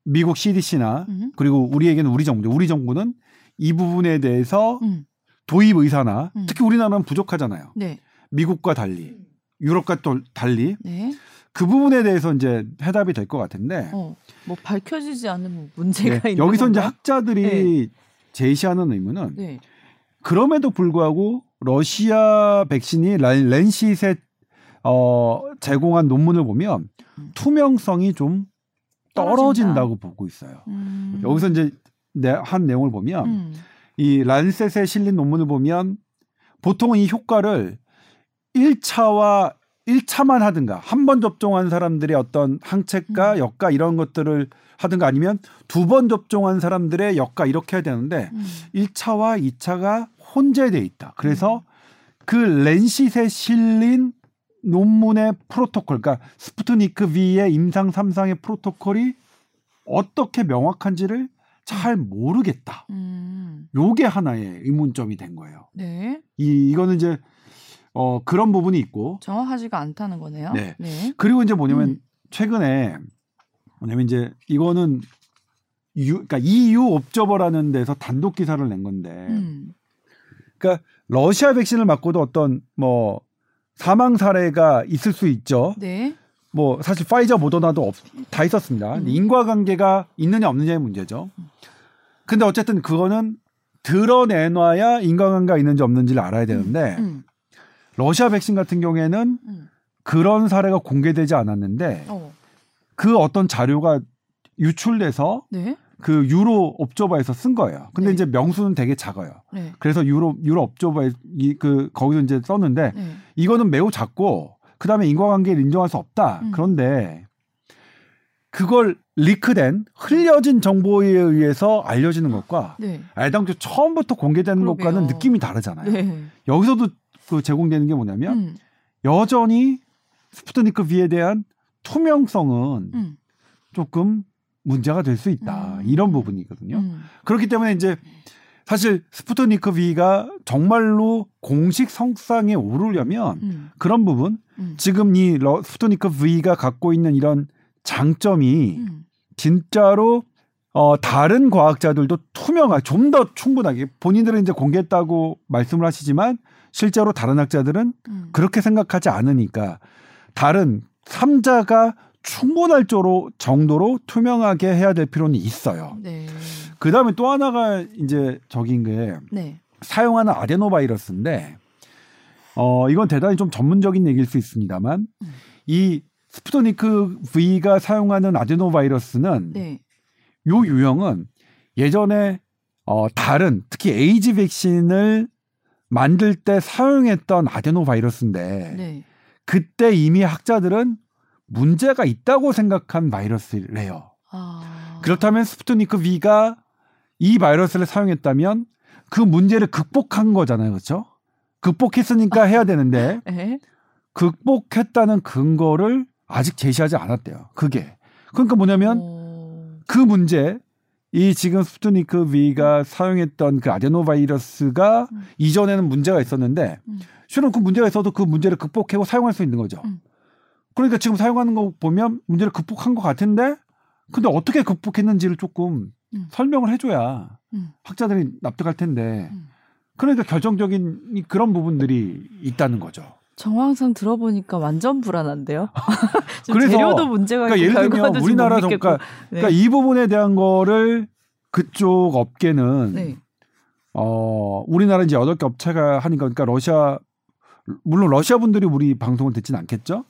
미국 CDC나 음. 그리고 우리에게는 우리 정부, 우리 정부는 이 부분에 대해서 음. 도입 의사나 음. 특히 우리나라는 부족하잖아요. 네. 미국과 달리 유럽과 또 달리 네. 그 부분에 대해서 이제 해답이 될 것 같은데 어. 뭐 밝혀지지 않는 뭐 문제가 네, 있는 여기서 이제 건가? 학자들이 제시하는 의문은 네. 그럼에도 불구하고 러시아 백신이 란- 렌시스에 어, 제공한 논문을 보면 음. 투명성이 좀 떨어진다고 보고 있어요. 음. 여기서 이제 내, 한 내용을 보면 음. 이 란셋에 실린 논문을 보면 보통은 이 효과를 1차와 1차만 하든가 한 번 접종한 사람들의 어떤 항체가 음. 역가 이런 것들을 하든가 아니면 두 번 접종한 사람들의 역가 이렇게 해야 되는데 음. 1차와 2차가 혼재돼 있다. 그래서 그 렌시스에 실린 논문의 프로토콜, 그러니까 스푸트니크 V의 임상 3상의 프로토콜이 어떻게 명확한지를 잘 모르겠다. 음. 요게 하나의 의문점이 된 거예요. 네. 이 이거는 이제 어 그런 부분이 있고 정확하지가 않다는 거네요. 네. 네. 그리고 이제 뭐냐면 음. 최근에 뭐냐면 이제 이거는 유, 그러니까 EU 옵저버라는 데서 단독 기사를 낸 건데 음. 그러니까 러시아 백신을 맞고도 어떤 뭐 사망 사례가 있을 수 있죠. 네. 뭐 사실 파이저 모더나도 없, 다 있었습니다. 음. 인과관계가 있느냐 없느냐의 문제죠. 근데 어쨌든 그거는 드러내놔야 인과관계가 있는지 없는지를 알아야 되는데 음. 러시아 백신 같은 경우에는 음. 그런 사례가 공개되지 않았는데 어. 그 어떤 자료가 유출돼서 네. 그 유로 옵저버에서 쓴 거예요. 근데 네. 이제 명수는 되게 작아요. 네. 그래서 유로 유로 옵저버에 이 그 거기서 이제 썼는데 네. 이거는 매우 작고 그다음에 인과관계를 인정할 수 없다. 음. 그런데 그걸 리크된 흘려진 정보에 의해서 알려지는 것과 네. 애당초 처음부터 공개되는 그러게요. 것과는 느낌이 다르잖아요. 네. 여기서도 그 제공되는 게 뭐냐면 음. 여전히 스푸트니크 V에 대한 투명성은 음. 조금 문제가 될 수 있다. 음. 이런 부분이거든요. 음. 그렇기 때문에 이제 사실 스푸트니크 V가 정말로 공식 성상에 오르려면 음. 그런 부분 음. 지금 이 러- 스푸트니크 V가 갖고 있는 이런 장점이 음. 진짜로 어, 다른 과학자들도 투명하게 좀 더 충분하게 본인들은 이제 공개했다고 말씀을 하시지만 실제로 다른 학자들은 음. 그렇게 생각하지 않으니까 다른 삼자가 충분할 정도로, 정도로 투명하게 해야 될 필요는 있어요. 네. 그 다음에 또 하나가 이제 적인 게 네. 사용하는 아데노바이러스인데 어 이건 대단히 좀 전문적인 얘기일 수 있습니다만 음. 이 스푸트니크 V가 사용하는 아데노바이러스는 네. 요 유형은 예전에 어 다른 특히 에이즈 백신을 만들 때 사용했던 아데노바이러스인데 네. 그때 이미 학자들은 문제가 있다고 생각한 바이러스래요. 아. 그렇다면 스푸트니크 V가 이 바이러스를 사용했다면 그 문제를 극복한 거잖아요. 그렇죠? 극복했으니까 해야 되는데 네. 극복했다는 근거를 아직 제시하지 않았대요. 그게. 그러니까 뭐냐면 어. 그 문제 이 지금 스푸트니크 V가 사용했던 그 아데노바이러스가 음. 이전에는 문제가 있었는데 음. 실은 그 문제가 있어도 그 문제를 극복하고 사용할 수 있는 거죠. 음. 그러니까 지금 사용하는 거 보면 문제를 극복한 것 같은데 근데 어떻게 극복했는지를 조금 음. 설명을 해줘야 음. 학자들이 납득할 텐데 음. 그러니까 결정적인 이- 그런 부분들이 있다는 거죠. 정황상 들어보니까 완전 불안한데요. 그래서 재료도 문제가 그러니까 예를 들면 우리나라 못정 믿겠고. 그러니까, 네. 그러니까 이 부분에 대한 거를 그쪽 업계는 네. 어 우리나라 이제 여덟 개 업체가 하니까 그러니까 러시아 물론 러시아 분들이 우리 방송을 듣진 않겠죠.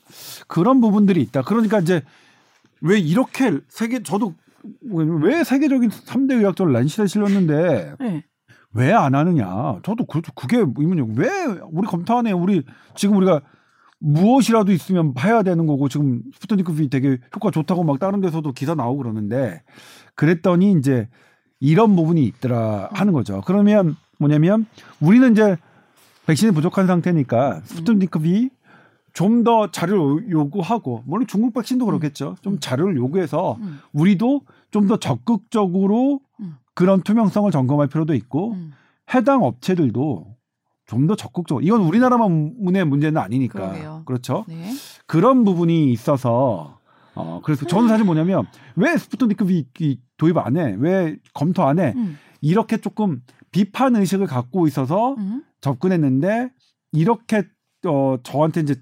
그런 부분들이 있다. 그러니까 이제 왜 이렇게 세계 저도 왜 세계적인 3대 의학적으로 란시에 실렸는데 네. 왜안 하느냐. 저도 그 그게 의문이요. 왜 우리 검토하네. 우리 지금 우리가 무엇이라도 있으면 해야 되는 거고 지금 스푸트니크 V 되게 효과 좋다고 막 다른 데서도 기사 나오고 그러는데 그랬더니 이제 이런 부분이 있더라 하는 거죠. 그러면 뭐냐면 우리는 이제 백신이 부족한 상태니까 스푸트니크 V 좀더 자료를 요구하고 물론 중국 백신도 그렇겠죠. 좀 자료를 요구해서 음. 우리도 좀 더 적극적으로 음. 그런 투명성을 점검할 필요도 있고 음. 해당 업체들도 좀 더 적극적으로 이건 우리나라만의 문제는 아니니까 그러게요. 그렇죠 네. 그런 부분이 있어서 어 그래서 저는 사실 뭐냐면 왜 스푸트니크 이 도입 안 해? 왜 검토 안 해? 음. 이렇게 조금 비판 의식을 갖고 있어서 음. 접근했는데 이렇게 어 저한테 이제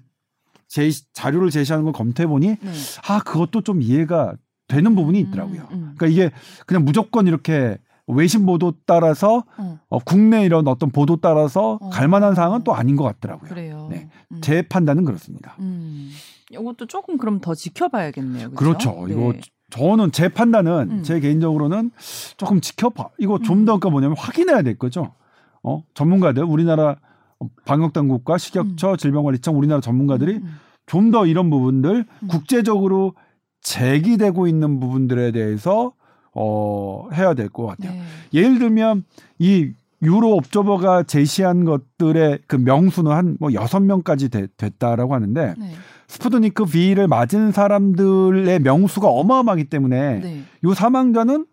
제 자료를 제시하는 걸 검토해 보니 네. 아 그것도 좀 이해가 되는 부분이 있더라고요. 음, 음. 그러니까 이게 그냥 무조건 이렇게 외신 보도 따라서 어, 어, 국내 이런 어떤 보도 따라서 어. 갈 만한 사항은 또 아닌 것 같더라고요. 그래요. 네. 음. 제 판단은 그렇습니다. 음. 이것도 조금 그럼 더 지켜봐야겠네요. 그렇죠 네. 이거 저는 제 판단은 음. 제 개인적으로는 조금 지켜봐. 이거 좀 음. 더 그러니까 뭐냐면 확인해야 될 거죠. 어 전문가들 우리나라 방역 당국과 식약처 질병관리청 우리나라 전문가들이 음, 좀더 이런 부분들 음. 국제적으로 제기되고 있는 부분들에 대해서 어 해야 될것 음. 같아요. 네. 예를 들면 이 유로 옵저버가 제시한 것들의 그 명수는 한 뭐 여섯 명까지 되- 됐다라고 하는데 네. 스푸트니크 V를 맞은 사람들의 명수가 어마어마하기 때문에 네. 요 사망자는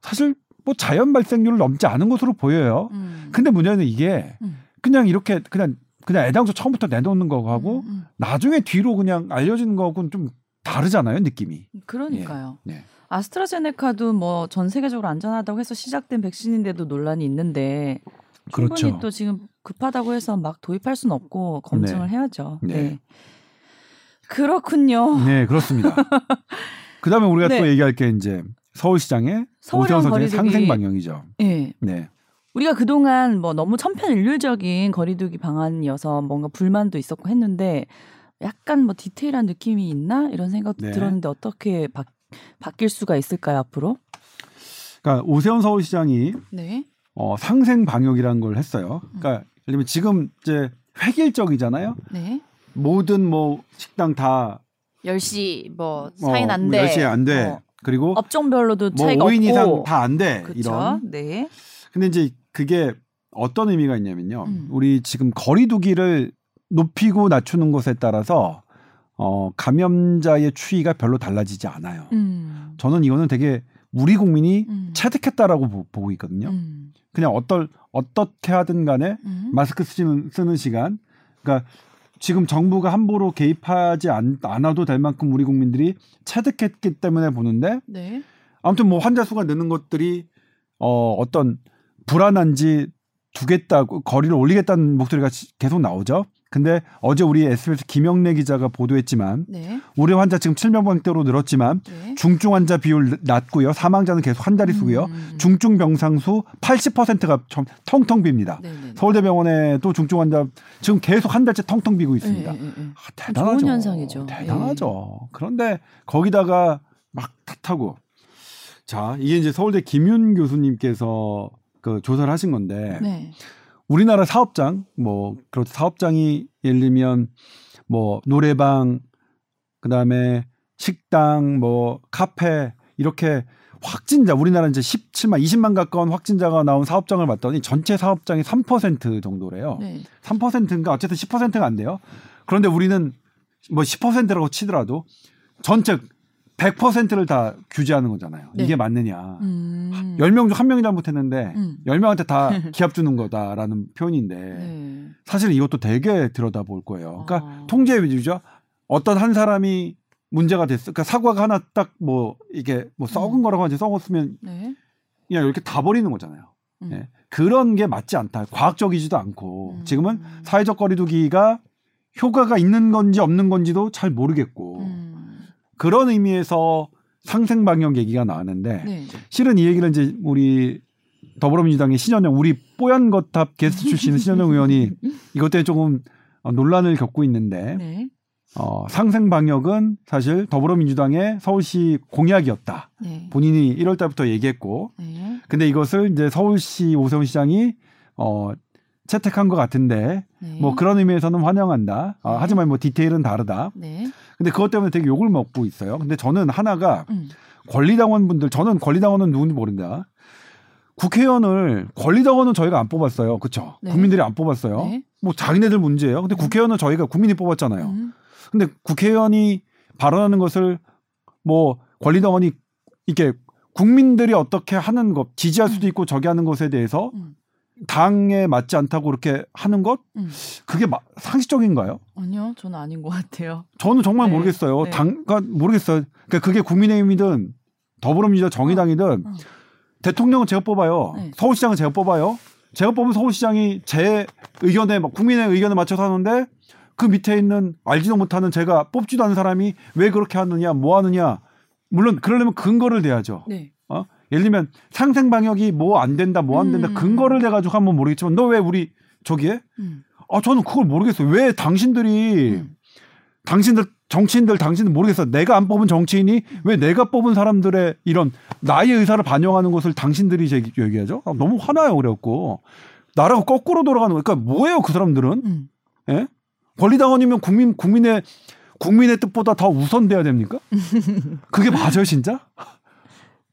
사실 뭐 자연 발생률을 넘지 않은 것으로 보여요. 음. 근데 문제는 이게 음. 그냥 이렇게 그냥 그냥 애당초 처음부터 내놓는 거하고 음, 음. 나중에 뒤로 그냥 알려지는 거하고는 좀 다르잖아요, 느낌이. 그러니까요. 네. 아스트라제네카도 뭐 전 세계적으로 안전하다고 해서 시작된 백신인데도 논란이 있는데 충분히 그렇죠. 또 지금 급하다고 해서 막 도입할 수는 없고 검증을 해야죠. 네. 네. 그렇군요. 네, 그렇습니다. 그다음에 우리가 어. 네. 또 얘기할 게 이제 서울시장의 서울형 오세훈 선생의. 상생 방향이죠. 네. 네. 우리가 그동안 뭐 너무 천편일률적인 거리두기 방안이어서 뭔가 불만도 있었고 했는데 약간 뭐 디테일한 느낌이 있나 이런 생각도 네. 들었는데 어떻게 바, 바뀔 수가 있을까요 앞으로? 그러니까 오세훈 서울시장이 네. 어, 상생 방역이라는 걸 했어요. 그러니까 예를 들면 지금 이제 획일적이잖아요. 네. 모든 뭐 식당 다 10시 뭐 어, 사인 안 돼. 10시에 안 돼. 어, 그리고 업종별로도 뭐 차이가 5인 없고. 이상 다 안 돼. 그쵸? 이런. 네. 근데 이제 그게 어떤 의미가 있냐면요. 음. 우리 지금 거리두기를 높이고 낮추는 것에 따라서 어, 감염자의 추이가 별로 달라지지 않아요. 음. 저는 이거는 되게 우리 국민이 음. 체득했다라고 보, 보고 있거든요. 음. 그냥 어떨 어떻게 하든 간에 음. 마스크 쓰는, 쓰는 시간, 그러니까 지금 정부가 함부로 개입하지 않, 않아도 될 만큼 우리 국민들이 체득했기 때문에 보는데 네. 아무튼 뭐 환자 수가 느는 것들이 어 어떤 불안한지 두겠다고 거리를 올리겠다는 목소리가 시- 계속 나오죠. 근데 어제 우리 SBS 김영래 기자가 보도했지만 네. 올해 환자 지금 7명대로 늘었지만 네. 중증 환자 비율 낮고요. 사망자는 계속 한 자릿수고요. 음. 중증 병상 수 80%가 텅텅 빕니다. 네, 네, 네. 서울대병원에도 중증 환자 지금 계속 한 달째 텅텅 비고 있습니다. 네, 네, 네. 아, 대단하죠. 좋은 현상이죠. 대단하죠. 그런데 거기다가 막 탓하고 자 이게 이제 서울대 김윤 교수님께서 그 조사를 하신 건데 네. 우리나라 사업장 뭐 그렇 사업장이 예를 들면 뭐 노래방 그다음에 식당 뭐 카페 이렇게 확진자 우리나라 이제 17만 20만 가까운 확진자가 나온 사업장을 봤더니 전체 사업장이 3% 정도래요. 네. 3%인가 어쨌든 10%가 안 돼요. 그런데 우리는 뭐 10%라고 치더라도 전체 100%를 다 규제하는 거잖아요. 네. 이게 맞느냐. 음. 10명 중 1명이 잘못했는데 음. 10명한테 다 기합 주는 거다라는 표현인데 네. 사실 이것도 되게 들여다볼 거예요. 그러니까 아. 통제 위주죠. 어떤 한 사람이 문제가 됐어. 그러니까 사과가 하나 딱 뭐 이게 뭐 썩은 음. 거라고 하지 썩었으면 네. 그냥 이렇게 다 버리는 거잖아요. 음. 예. 그런 게 맞지 않다. 과학적이지도 않고 음. 지금은 사회적 거리두기가 효과가 있는 건지 없는 건지도 잘 모르겠고 음. 그런 의미에서 상생 방역 얘기가 나왔는데 네. 실은 이 얘기를 이제 우리 더불어민주당의 신현영 우리 뽀얀 거탑 게스트 출신 신현영 의원이 이것 때문에 조금 어, 논란을 겪고 있는데 네. 어, 상생 방역은 사실 더불어민주당의 서울시 공약이었다. 네. 본인이 1월 달부터 얘기했고 네. 근데 이것을 이제 서울시 오세훈 시장이 어 채택한 것 같은데 네. 뭐 그런 의미에서는 환영한다. 아, 네. 하지만 뭐 디테일은 다르다. 네. 근데 그것 때문에 되게 욕을 먹고 있어요. 근데 저는 하나가 음. 권리당원 분들 저는 권리당원은 누군지 모른다. 국회의원을 권리당원은 저희가 안 뽑았어요. 그렇죠? 네. 국민들이 안 뽑았어요. 네. 뭐 자기네들 문제예요. 근데 음. 국회의원은 저희가 국민이 뽑았잖아요. 음. 근데 국회의원이 발언하는 것을 뭐 권리당원이 이렇게 국민들이 어떻게 하는 것 지지할 수도 있고 저기 하는 것에 대해서 음. 당에 맞지 않다고 그렇게 하는 것 음. 그게 마- 상식적인가요? 아니요, 저는 아닌 것 같아요. 저는 정말 네, 모르겠어요. 네. 당가 모르겠어요. 그러니까 그게 국민의힘이든 더불어민주당 정의당이든 어. 대통령은 제가 뽑아요. 네. 서울시장은 제가 뽑아요. 제가 뽑은 서울시장이 제 의견에 막 국민의 의견에 맞춰서 하는데 그 밑에 있는 알지도 못하는 제가 뽑지도 않은 사람이 왜 그렇게 하느냐, 뭐 하느냐. 물론 그러려면 근거를 대야죠. 네. 어? 예를 들면 상생 방역이 뭐 안 된다, 뭐 안 된다. 음. 근거를 대 가지고 하면 모르겠지만 너 왜 우리 저기에? 음. 아 저는 그걸 모르겠어요. 왜 당신들이 음. 당신들 정치인들 당신들 모르겠어. 내가 안 뽑은 정치인이 왜 내가 뽑은 사람들의 이런 나의 의사를 반영하는 것을 당신들이 제 얘기하죠? 아, 너무 화나요. 그래갖고 나라가 거꾸로 돌아가는 거. 그러니까 뭐예요, 그 사람들은? 음. 예? 권리당원이면 국민 국민의 국민의 뜻보다 더 우선돼야 됩니까? 그게 맞아요, 진짜?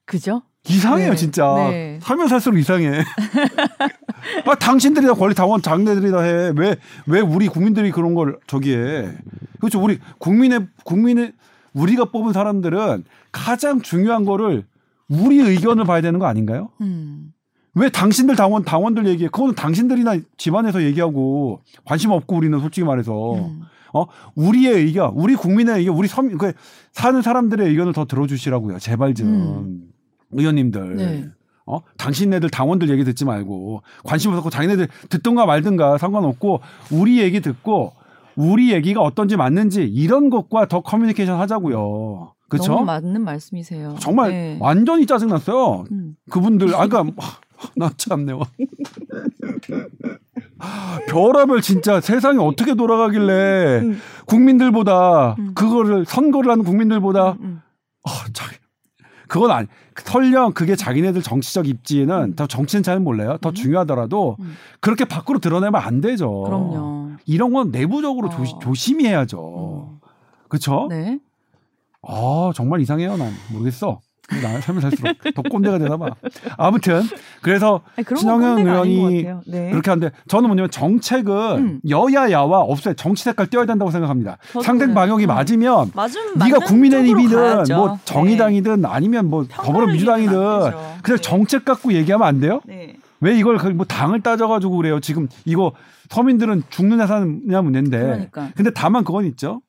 그죠? 이상해요, 네, 진짜. 네. 살면 살수록 이상해. 아, 당신들이 다 권리 당원 장내들이 다 해. 왜, 왜 우리 국민들이 그런 걸 저기 해. 그렇죠. 우리 국민의, 국민의, 우리가 뽑은 사람들은 가장 중요한 거를 우리 의견을 봐야 되는 거 아닌가요? 음. 왜 당신들 당원, 당원들 얘기해? 그거는 당신들이나 집안에서 얘기하고 관심 없고 우리는 솔직히 말해서. 음. 어 우리의 의견, 우리 국민의 의견, 우리 선, 그 사는 사람들의 의견을 더 들어주시라고요. 제발 좀 음. 의원님들. 네. 어 당신네들 당원들 얘기 듣지 말고 관심 없고 자기네들 듣든가 말든가 상관없고 우리 얘기 듣고 우리 얘기가 어떤지 맞는지 이런 것과 더 커뮤니케이션 하자고요. 그렇죠? 너무 맞는 말씀이세요. 정말 네. 완전히 짜증났어요. 음. 그분들 아까 그러니까 나 참네요. 별하별 진짜 세상이 어떻게 돌아가길래 음. 국민들보다 음. 그거를 선거를 하는 국민들보다 음. 어, 자기 그건 아니 설령 그게 자기네들 정치적 입지에는 음. 더 정치는 잘 몰라요. 더 음. 중요하더라도 음. 그렇게 밖으로 드러내면 안 되죠. 그럼요. 이런 건 내부적으로 어. 조심히 해야죠. 어. 그렇죠? 네. 아 정말 이상해요. 난 모르겠어. 나 살면 살수록 더 꼰대가 되나 봐. 아무튼 그래서 신영현 의원이. 네. 그렇게 하는데 저는 뭐냐면 정책은 음. 여야 야와 없어요. 정치 색깔 띄어야 된다고 생각합니다. 상생. 방역이 어. 맞으면 네가 국민의힘이든. 뭐 정의당이든 아니면 뭐 네. 더불어민주당이든. 그냥 네. 정책 갖고 얘기하면 안 돼요? 네. 왜 이걸 거의 뭐 당을 따져가지고 그래요? 지금 이거 서민들은 죽느냐 사느냐 문제인데. 그러니까. 근데 다만 그건 있죠.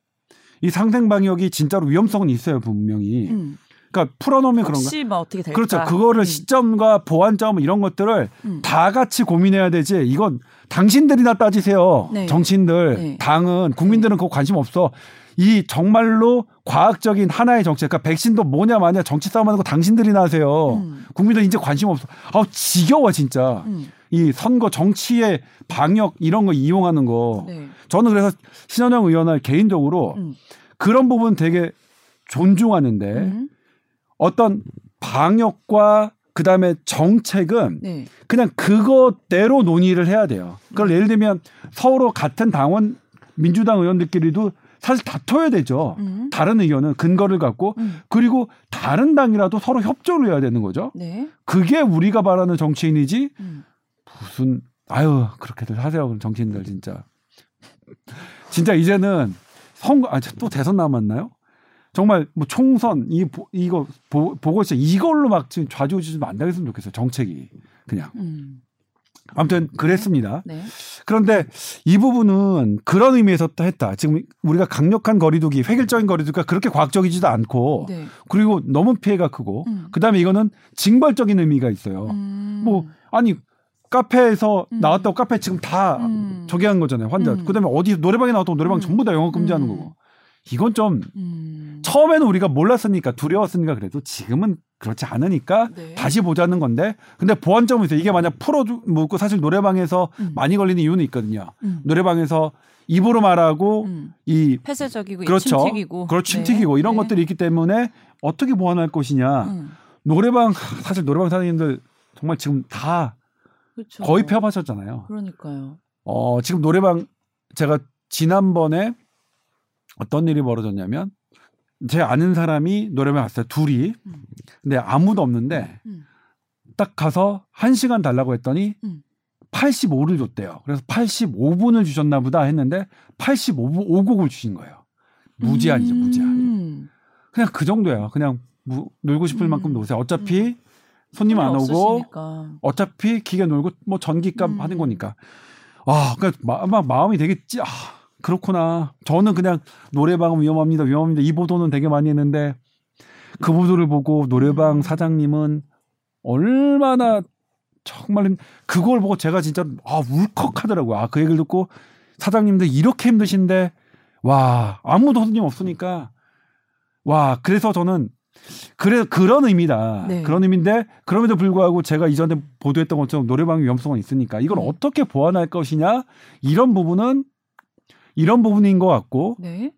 이 상생 방역이 진짜로 위험성은 있어요 분명히. 음. 그러니까 풀어놓으면 그런가? 혹시 뭐 어떻게 될까? 그렇죠. 그거를 음. 시점과 보완점 이런 것들을 음. 다 같이 고민해야 되지. 이건 당신들이나 따지세요. 네. 정치인들, 네. 당은 국민들은 그거 관심 없어. 이 정말로 과학적인 하나의 정책, 그러니까 백신도 뭐냐 마냐 정치 싸움하는 거 당신들이나 하세요. 음. 국민들 이제 관심 없어. 아우 지겨워 진짜. 음. 이 선거 정치의 방역 이런 거 이용하는 거. 네. 저는 그래서 신현영 의원을 개인적으로 음. 그런 부분 되게 존중하는데 음. 어떤 방역과 그다음에 정책은 네. 그냥 그것대로 논의를 해야 돼요. 그걸 예를 들면 서로 같은 당원 민주당 의원들끼리도 사실 다퉈야 되죠. 음. 다른 의견은 근거를 갖고 음. 그리고 다른 당이라도 서로 협조를 해야 되는 거죠. 네. 그게 우리가 바라는 정치인이지 음. 무슨 아유 그렇게들 하세요 그럼 정치인들 진짜 진짜 이제는 선거 아또 대선 남았나요? 정말 뭐 총선 이 보- 이거 보, 보고 있어 이걸로 막 지금 좌지우지 안 되겠으면 좋겠어요 정책이 그냥 음. 아무튼 그랬습니다. 네. 그런데 이 부분은 그런 의미에서 또 했다. 지금 우리가 강력한 거리두기, 획일적인 거리두기가 그렇게 과학적이지도 않고 네. 그리고 너무 피해가 크고 음. 그다음에 이거는 징벌적인 의미가 있어요. 음. 뭐 아니 카페에서 음. 나왔다고 카페 지금 다 음. 저기 한 거잖아요 환자. 음. 그다음에 어디 노래방에 나왔다고 노래방 음. 전부 다 영업 금지하는 음. 거고. 이건 좀 음. 처음에는 우리가 몰랐으니까 두려웠으니까 그래도 지금은 그렇지 않으니까 네. 다시 보자는 건데 근데 보완점이 있어요. 이게 만약 풀어주고 사실 노래방에서 음. 많이 걸리는 이유는 있거든요. 음. 노래방에서 입으로 말하고 음. 이 폐쇄적이고 그렇죠. 침튀기고 그렇죠. 침튀기고 이런 것들이 있기 때문에 어떻게 보완할 것이냐. 음. 노래방 사실 노래방 사장님들 정말 지금 다 그렇죠. 거의 폐업하셨잖아요. 그러니까요. 어, 지금 노래방 제가 지난번에 어떤 일이 벌어졌냐면 제 아는 사람이 노래방 갔어요. 둘이. 음. 근데 아무도 없는데 음. 딱 가서 한 시간 달라고 했더니 음. 85를 줬대요. 그래서 85분을 주셨나 보다 했는데 85분 5곡을 주신 거예요. 무제한이죠, 무제한. 음. 그냥 그 정도예요. 그냥 무- 놀고 싶을 음. 만큼 노세요. 어차피 손님 안 오고 없으시니까. 어차피 기계 놀고 뭐 전기값 음. 하는 거니까. 와, 그러니까 마, 막 마음이 되게 찌, 아, 그렇구나. 저는 그냥 노래방은 위험합니다, 위험합니다. 이 보도는 되게 많이 했는데 그 보도를 보고 노래방 음. 사장님은 얼마나 정말 힘- 그걸 보고 제가 진짜 아 울컥하더라고요. 아 그 얘기를 듣고 사장님들 이렇게 힘드신데 와 아무도 손님 없으니까 와 그래서 저는 그래 그런 의미다. 네. 그런 의미인데 그럼에도 불구하고 제가 이전에 보도했던 것처럼 노래방 위험성은 있으니까 이걸 음. 어떻게 보완할 것이냐 이런 부분은 이런 부분인 것 같고 네.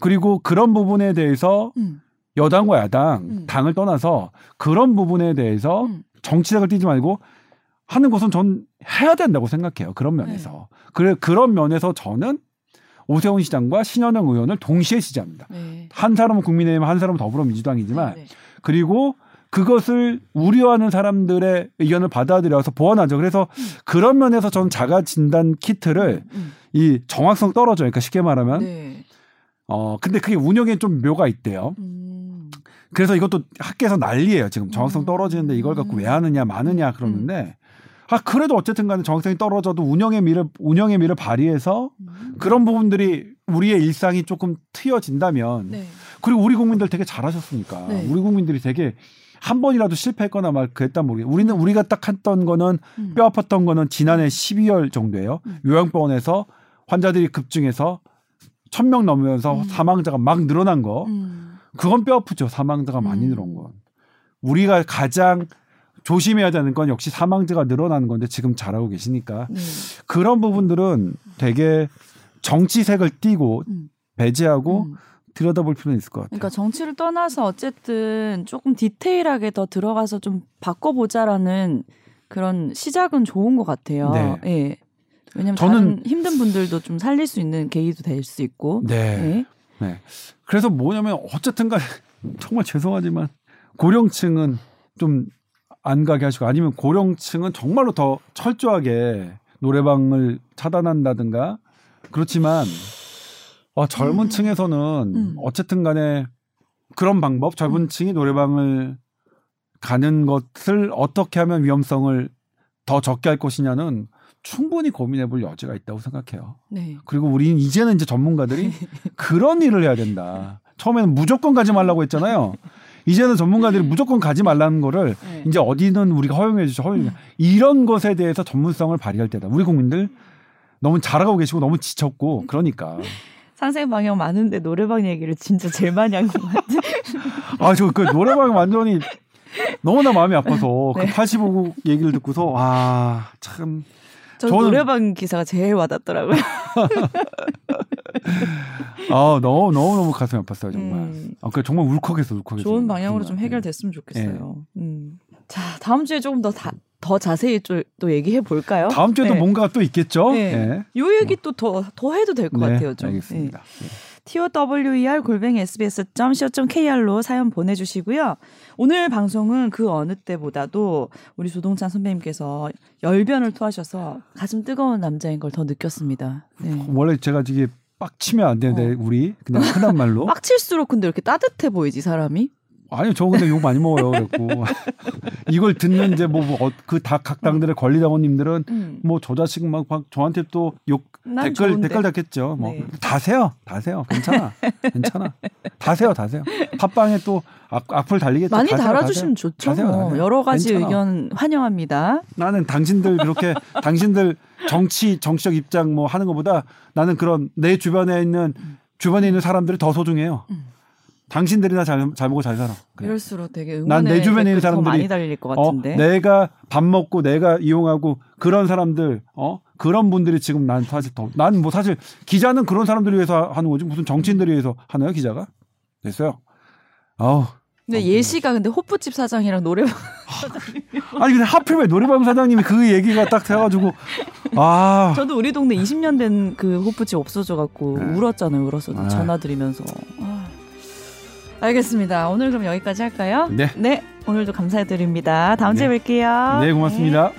그리고 그런 부분에 대해서 음. 여당과 야당 음. 당을 떠나서 그런 부분에 대해서 음. 정치색을 띠지 말고 하는 것은 전 해야 된다고 생각해요. 그런 면에서. 네. 그래 그런 면에서 저는 오세훈 시장과 신현영 의원을 동시에 지지합니다. 네. 한 사람은 국민의힘, 한 사람은 더불어민주당이지만 네, 네. 그리고 그것을 우려하는 사람들의 의견을 받아들여서 보완하죠. 그래서 음. 그런 면에서 저는 자가 진단 키트를 음. 이 정확성 떨어져요. 그러니까 쉽게 말하면 네. 어 근데 그게 운영에 좀 묘가 있대요. 음. 그래서 이것도 학계에서 난리예요. 지금 정확성 음. 떨어지는데 이걸 갖고 왜 하느냐 마느냐 그러는데 아 그래도 어쨌든 간에 정확성이 떨어져도 운영의 미를 운영의 미를 발휘해서 음. 그런 부분들이 우리의 일상이 조금 트여진다면 네. 그리고 우리 국민들 되게 잘하셨으니까 네. 우리 국민들이 되게 한 번이라도 실패했거나 막 그랬단 모르겠 우리는 우리가 딱 했던 거는 음. 뼈 아팠던 거는 지난해 12월 정도예요. 음. 요양병원에서 환자들이 급증해서 천명 넘으면서 음. 사망자가 막 늘어난 거. 음. 그건 뼈 아프죠. 사망자가 많이 음. 늘어난 건. 우리가 가장 조심해야 되는 건 역시 사망자가 늘어나는 건데 지금 잘하고 계시니까 네. 그런 부분들은 되게 정치색을 띠고 음. 배제하고 음. 들여다볼 필요는 있을 것 같아요. 그러니까 정치를 떠나서 어쨌든 조금 디테일하게 더 들어가서 좀 바꿔보자라는 그런 시작은 좋은 것 같아요. 네. 예. 왜냐면 저는- 힘든 분들도 좀 살릴 수 있는 계기도 될 수 있고. 네. 네. 네. 그래서 뭐냐면 어쨌든 간에 정말 죄송하지만 고령층은 좀 안 가게 하시고 아니면 고령층은 정말로 더 철저하게 노래방을 차단한다든가 그렇지만 어, 젊은 음. 층에서는 음. 어쨌든 간에 그런 방법 젊은 층이 노래방을 가는 것을 어떻게 하면 위험성을 더 적게 할 것이냐는 충분히 고민해 볼 여지가 있다고 생각해요. 네. 그리고 우리는 이제는 이제 전문가들이 그런 일을 해야 된다. 처음에는 무조건 가지 말라고 했잖아요. 이제는 전문가들이 무조건 가지 말라는 거를 네. 이제 어디는 우리가 허용해 주죠. 허용. 이런 것에 대해서 전문성을 발휘할 때다. 우리 국민들 너무 잘하고 계시고 너무 지쳤고 그러니까. 상생 방향 많은데 노래방 얘기를 진짜 제일 많이 한 것 같아. 아, 저 그 노래방 완전히 너무나 마음이 아파서 네. 그 85곡 얘기를 듣고서 와, 참. 저 저는- 노래방 기사가 제일 와닿더라고요. 아, 너무 너무 너무 가슴이 아팠어요, 정말. 음. 아, 그 정말 울컥했어, 울컥했어. 좋은 방향으로 좀 정말. 해결됐으면 좋겠어요. 음. 자, 다음 주에 조금 더, 다, 더 자세히 좀, 또 얘기해 볼까요? 다음 주에도 네. 뭔가 또 있겠죠? 네. 요 얘기 또 더 더 해도 될것 네, 같아요, 좀. 알겠습니다. 네. tower 골뱅이 sbs.co.kr로 사연 보내주시고요. 오늘 방송은 그 어느 때보다도 우리 조동찬 선배님께서 열변을 토하셔서 가슴 뜨거운 남자인 걸 더 느꼈습니다. 네. 원래 제가 이게 빡치면 안 되는데 어. 우리 그냥 흔한 말로 빡칠수록 근데 이렇게 따뜻해 보이지 사람이? 아니요 저 근데 욕 많이 먹어요 그랬고 이걸 듣는 이제 뭐그각 당들의 권리당원님들은 음. 뭐저 자식 막, 막 저한테 또욕난 댓글 좋은데. 댓글 달겠죠 뭐 네. 다세요 다세요 괜찮아 괜찮아 다세요 다세요 팟빵에 또 악, 악플 달리겠죠 많이 다세요, 달아주시면 다세요. 좋죠. 다세요, 뭐. 다세요. 여러 가지 괜찮아. 의견 환영합니다. 나는 당신들 그렇게 당신들 정치 정치적 입장 뭐 하는 것보다 나는 그런 내 주변에 있는 주변에 있는 사람들이 더 소중해요. 음. 당신들이나 잘, 잘 먹고 잘 살아. 그래. 이럴수록 되게 난내 주변에 있는 사람들이- 많이 달릴 것 어, 같은데. 내가 밥 먹고 내가 이용하고 그런 사람들, 어, 그런 분들이 지금 난 사실 더, 난 뭐 사실 기자는 그런 사람들을 위해서 하는 거지 무슨 정치인들을 위해서 하나요 기자가? 됐어요. 아우. 근데 예시가 근데 호프집 사장이랑 노래방 아니 근데 하필 노래방 사장님이 그 얘기가 딱 돼가지고 아 저도 우리 동네 20년 된 그 호프집 없어져 갖고 네. 울었잖아요. 울었어. 네. 전화 드리면서. 아. 알겠습니다. 오늘 그럼 여기까지 할까요? 네. 오늘도 감사드립니다. 다음 주에 뵐게요. 네 고맙습니다.